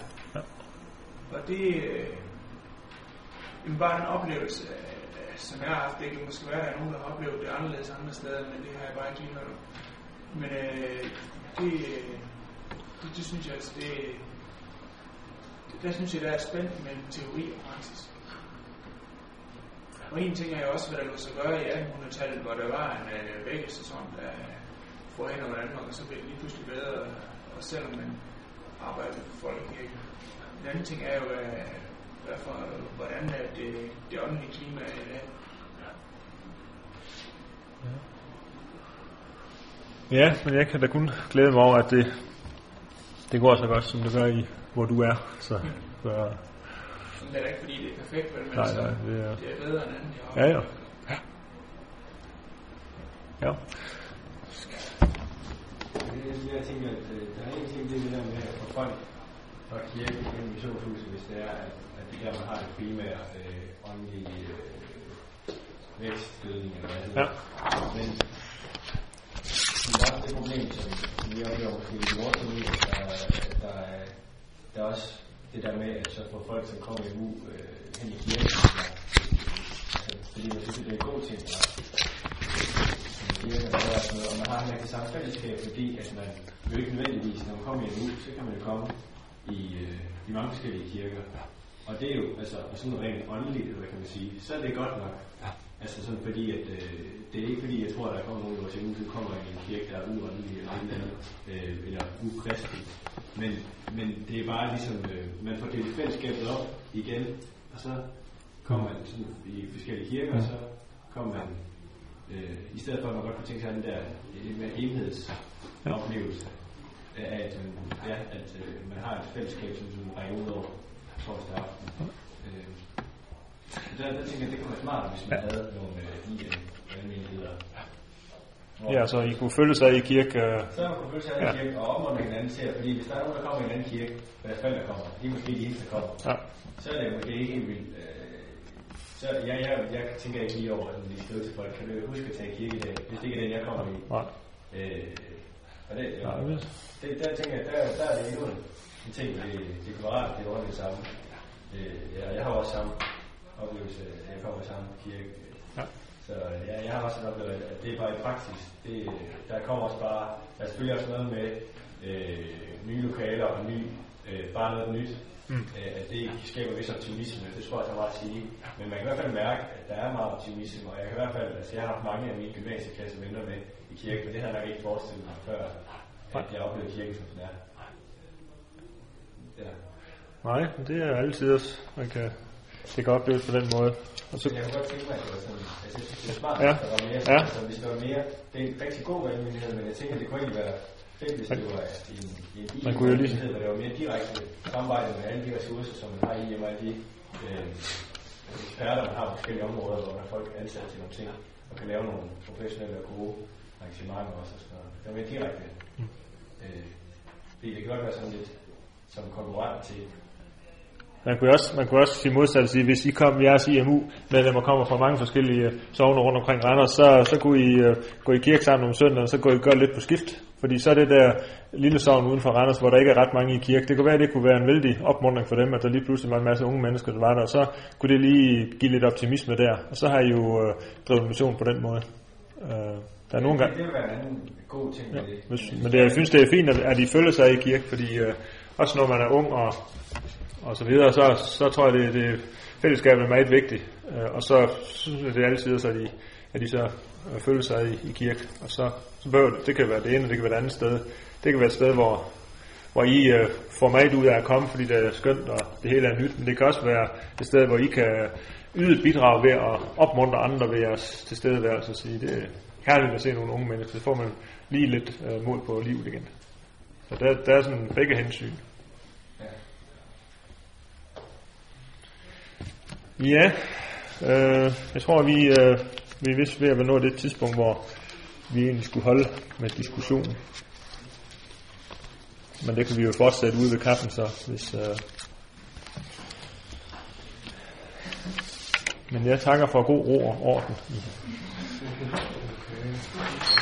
Speaker 9: Og det øh, er bare en oplevelse, øh, som jeg har haft. Det kan måske være, at der er nogen, der har oplevet det anderledes andre steder, men det har jeg bare ikke lige hørt om. Men øh, det, det, det synes jeg altså, det, det, der synes jeg, der er spændt mellem teori og praksis. Og en ting er jo også, hvad der lå sig gøre i 1800-tallet, hvor der var en øh, vækkelsesånd, der får hen over Danmark, og så blev det lige pludselig bedre, og selvom man arbejder for folkekirken. En anden ting er jo, øh, derfor, hvordan er det, det åndelige klima er i dag.
Speaker 1: Ja, men jeg kan da kun glæde mig over, at det, det går så godt, som det gør i, hvor du er. Så, så
Speaker 9: er det ikke, fordi det er perfekt, vel, men
Speaker 1: Nej,
Speaker 9: så,
Speaker 1: nej, det er-
Speaker 9: det er bedre end anden, jeg
Speaker 1: ja, ja. Ja.
Speaker 5: Det, jeg tænker, at øh, der er en ting, det er det der med at få folk fra kirke gennem missionshuset, hvis det er, at, at der, man har det primære øh, åndelige øh, vækstgødning, eller hvad det hedder.
Speaker 1: Ja.
Speaker 5: Men der er også det problem, som, som vi oplever måske i vores familie, der, der, er, der er også det der med, at så få folk, som kommer i uge øh, hen i kirken, altså, fordi man synes, det er en god ting, at som kirke, det samme fællesskab, fordi at man jo ikke nødvendigvis, når man kommer i en uge, så kan man jo komme i, øh, i mange forskellige kirker. Og det er jo, altså, og sådan rent åndeligt, hvad kan man sige, så er det godt nok. Altså sådan fordi, at øh, det er ikke fordi, jeg tror, at der kommer nogen vores hjemme, som kommer i en kirke, der er uåndelig eller et eller andet, øh, eller ukristelig. Men, men det er bare ligesom, øh, man får delt fællesskabet op igen, og så kommer man sådan i forskellige kirker, og så kommer man, øh, i stedet for at man godt kunne tænke sig den der lidt mere enhedsoplevelse, af at, øh, ja, at øh, man har et fællesskab, som sådan rækker ud over torsdag aften. Øh, der, der tænker jeg, det kunne være smart, hvis man havde nogle øh, i almindeligheder.
Speaker 1: Ja, så I kunne følge sig i kirke. Øh,
Speaker 5: Så man kunne følge sig i
Speaker 1: Ja.
Speaker 5: ja. kirke og opmuntre hinanden til, fordi hvis der er nogen, der kommer i en anden kirke, deres forældre kommer, de er måske de eneste, der kommer,
Speaker 1: Ja.
Speaker 5: så er det måske ikke helt vildt. Øh, så jeg, jeg, jeg tænker ikke lige over, at de skriver til folk, kan du huske at tage i kirke i dag, hvis det ikke er den, jeg kommer i.
Speaker 1: Nej.
Speaker 5: Øh, og det,
Speaker 1: Nej,
Speaker 5: ja,
Speaker 1: det-
Speaker 5: det, der tænker jeg, der, der er det endnu en, en ting, det, det rart, det var det samme. Øh, ja, jeg har også samme oplevelse, at jeg kommer i samme kirke.
Speaker 1: Ja.
Speaker 5: Så ja, jeg har også oplevet, at det er bare i praksis. Det, der kommer også bare, der er selvfølgelig også noget med øh, nye lokaler og ny, øh, bare noget nyt.
Speaker 1: Mm.
Speaker 5: Øh, at det skaber vis optimisme, det tror jeg, der er meget at sige. Men man kan i hvert fald mærke, at der er meget optimisme, og jeg kan i hvert fald, altså jeg har haft mange af mine gymnasieklasser venner med i kirken, men det har jeg nok ikke forestillet mig før, at jeg oplevede kirken, som den er. Ja.
Speaker 1: Nej, det er altid også, man kan, det kan opleves på den måde. Og så,
Speaker 5: jeg kunne godt tænke mig, at det var sådan, altså jeg synes, det er smart,
Speaker 1: Ja.
Speaker 5: hvis der var mere,
Speaker 1: Ja.
Speaker 5: altså hvis der var mere, det er en rigtig god valgmulighed, men jeg tænker, det kunne egentlig være fedt, hvis det var i en, i en
Speaker 1: Man kunne jo lige-
Speaker 5: hvor det var mere direkte samarbejde med alle de ressourcer, som man har i, og alle de øh, eksperter, man har på forskellige områder, hvor der er folk ansat til nogle ting, og kan lave nogle professionelle og gode arrangementer også. Og sådan noget. Det var mere direkte.
Speaker 1: Mm.
Speaker 5: Øh, fordi det kan godt være sådan lidt som konkurrent til
Speaker 1: Man kunne også, man kunne også sige modsat og sige, hvis I kom, jeres IMU medlemmer kommer fra mange forskellige øh, sogne rundt omkring Randers, så, så kunne I uh, gå i kirke sammen om søndagen, og så kunne I gøre lidt på skift. Fordi så er det der lille sovn uden for Randers, hvor der ikke er ret mange i kirke. Det kunne være, at det kunne være en vældig opmuntring for dem, at der lige pludselig var en masse unge mennesker, der var der, og så kunne det lige give lidt optimisme der. Og så har I jo uh, drevet mission på den måde. Uh, der er nogle gange...
Speaker 5: Det vil være en god ting
Speaker 1: Ja,
Speaker 5: ved det.
Speaker 1: men det, jeg synes, det er fint, at, at I følger sig i kirke, fordi øh, også når man er ung og, og så videre, så, så tror jeg, det, det fællesskabet er meget vigtigt. Øh, og så synes jeg, det er altid, så, at de, at de så øh, sig i, i kirke. Og så, så behøver det, det kan være det ene, og det kan være det andet sted. Det kan være et sted, hvor, hvor I øh, får meget ud af at komme, fordi det er skønt, og det hele er nyt. Men det kan også være et sted, hvor I kan yde et bidrag ved at opmuntre andre ved jeres tilstedeværelse og sige, det er herligt at se nogle unge mennesker, så får man lige lidt øh, mod på livet igen. Så der, der er sådan begge hensyn. Ja, øh, jeg tror, vi, øh, vi er vist ved at være nået det tidspunkt, hvor vi egentlig skulle holde med diskussionen. Men det kan vi jo fortsætte ude ved kaffen så, hvis... Øh... Men jeg takker for god ro og orden. Okay.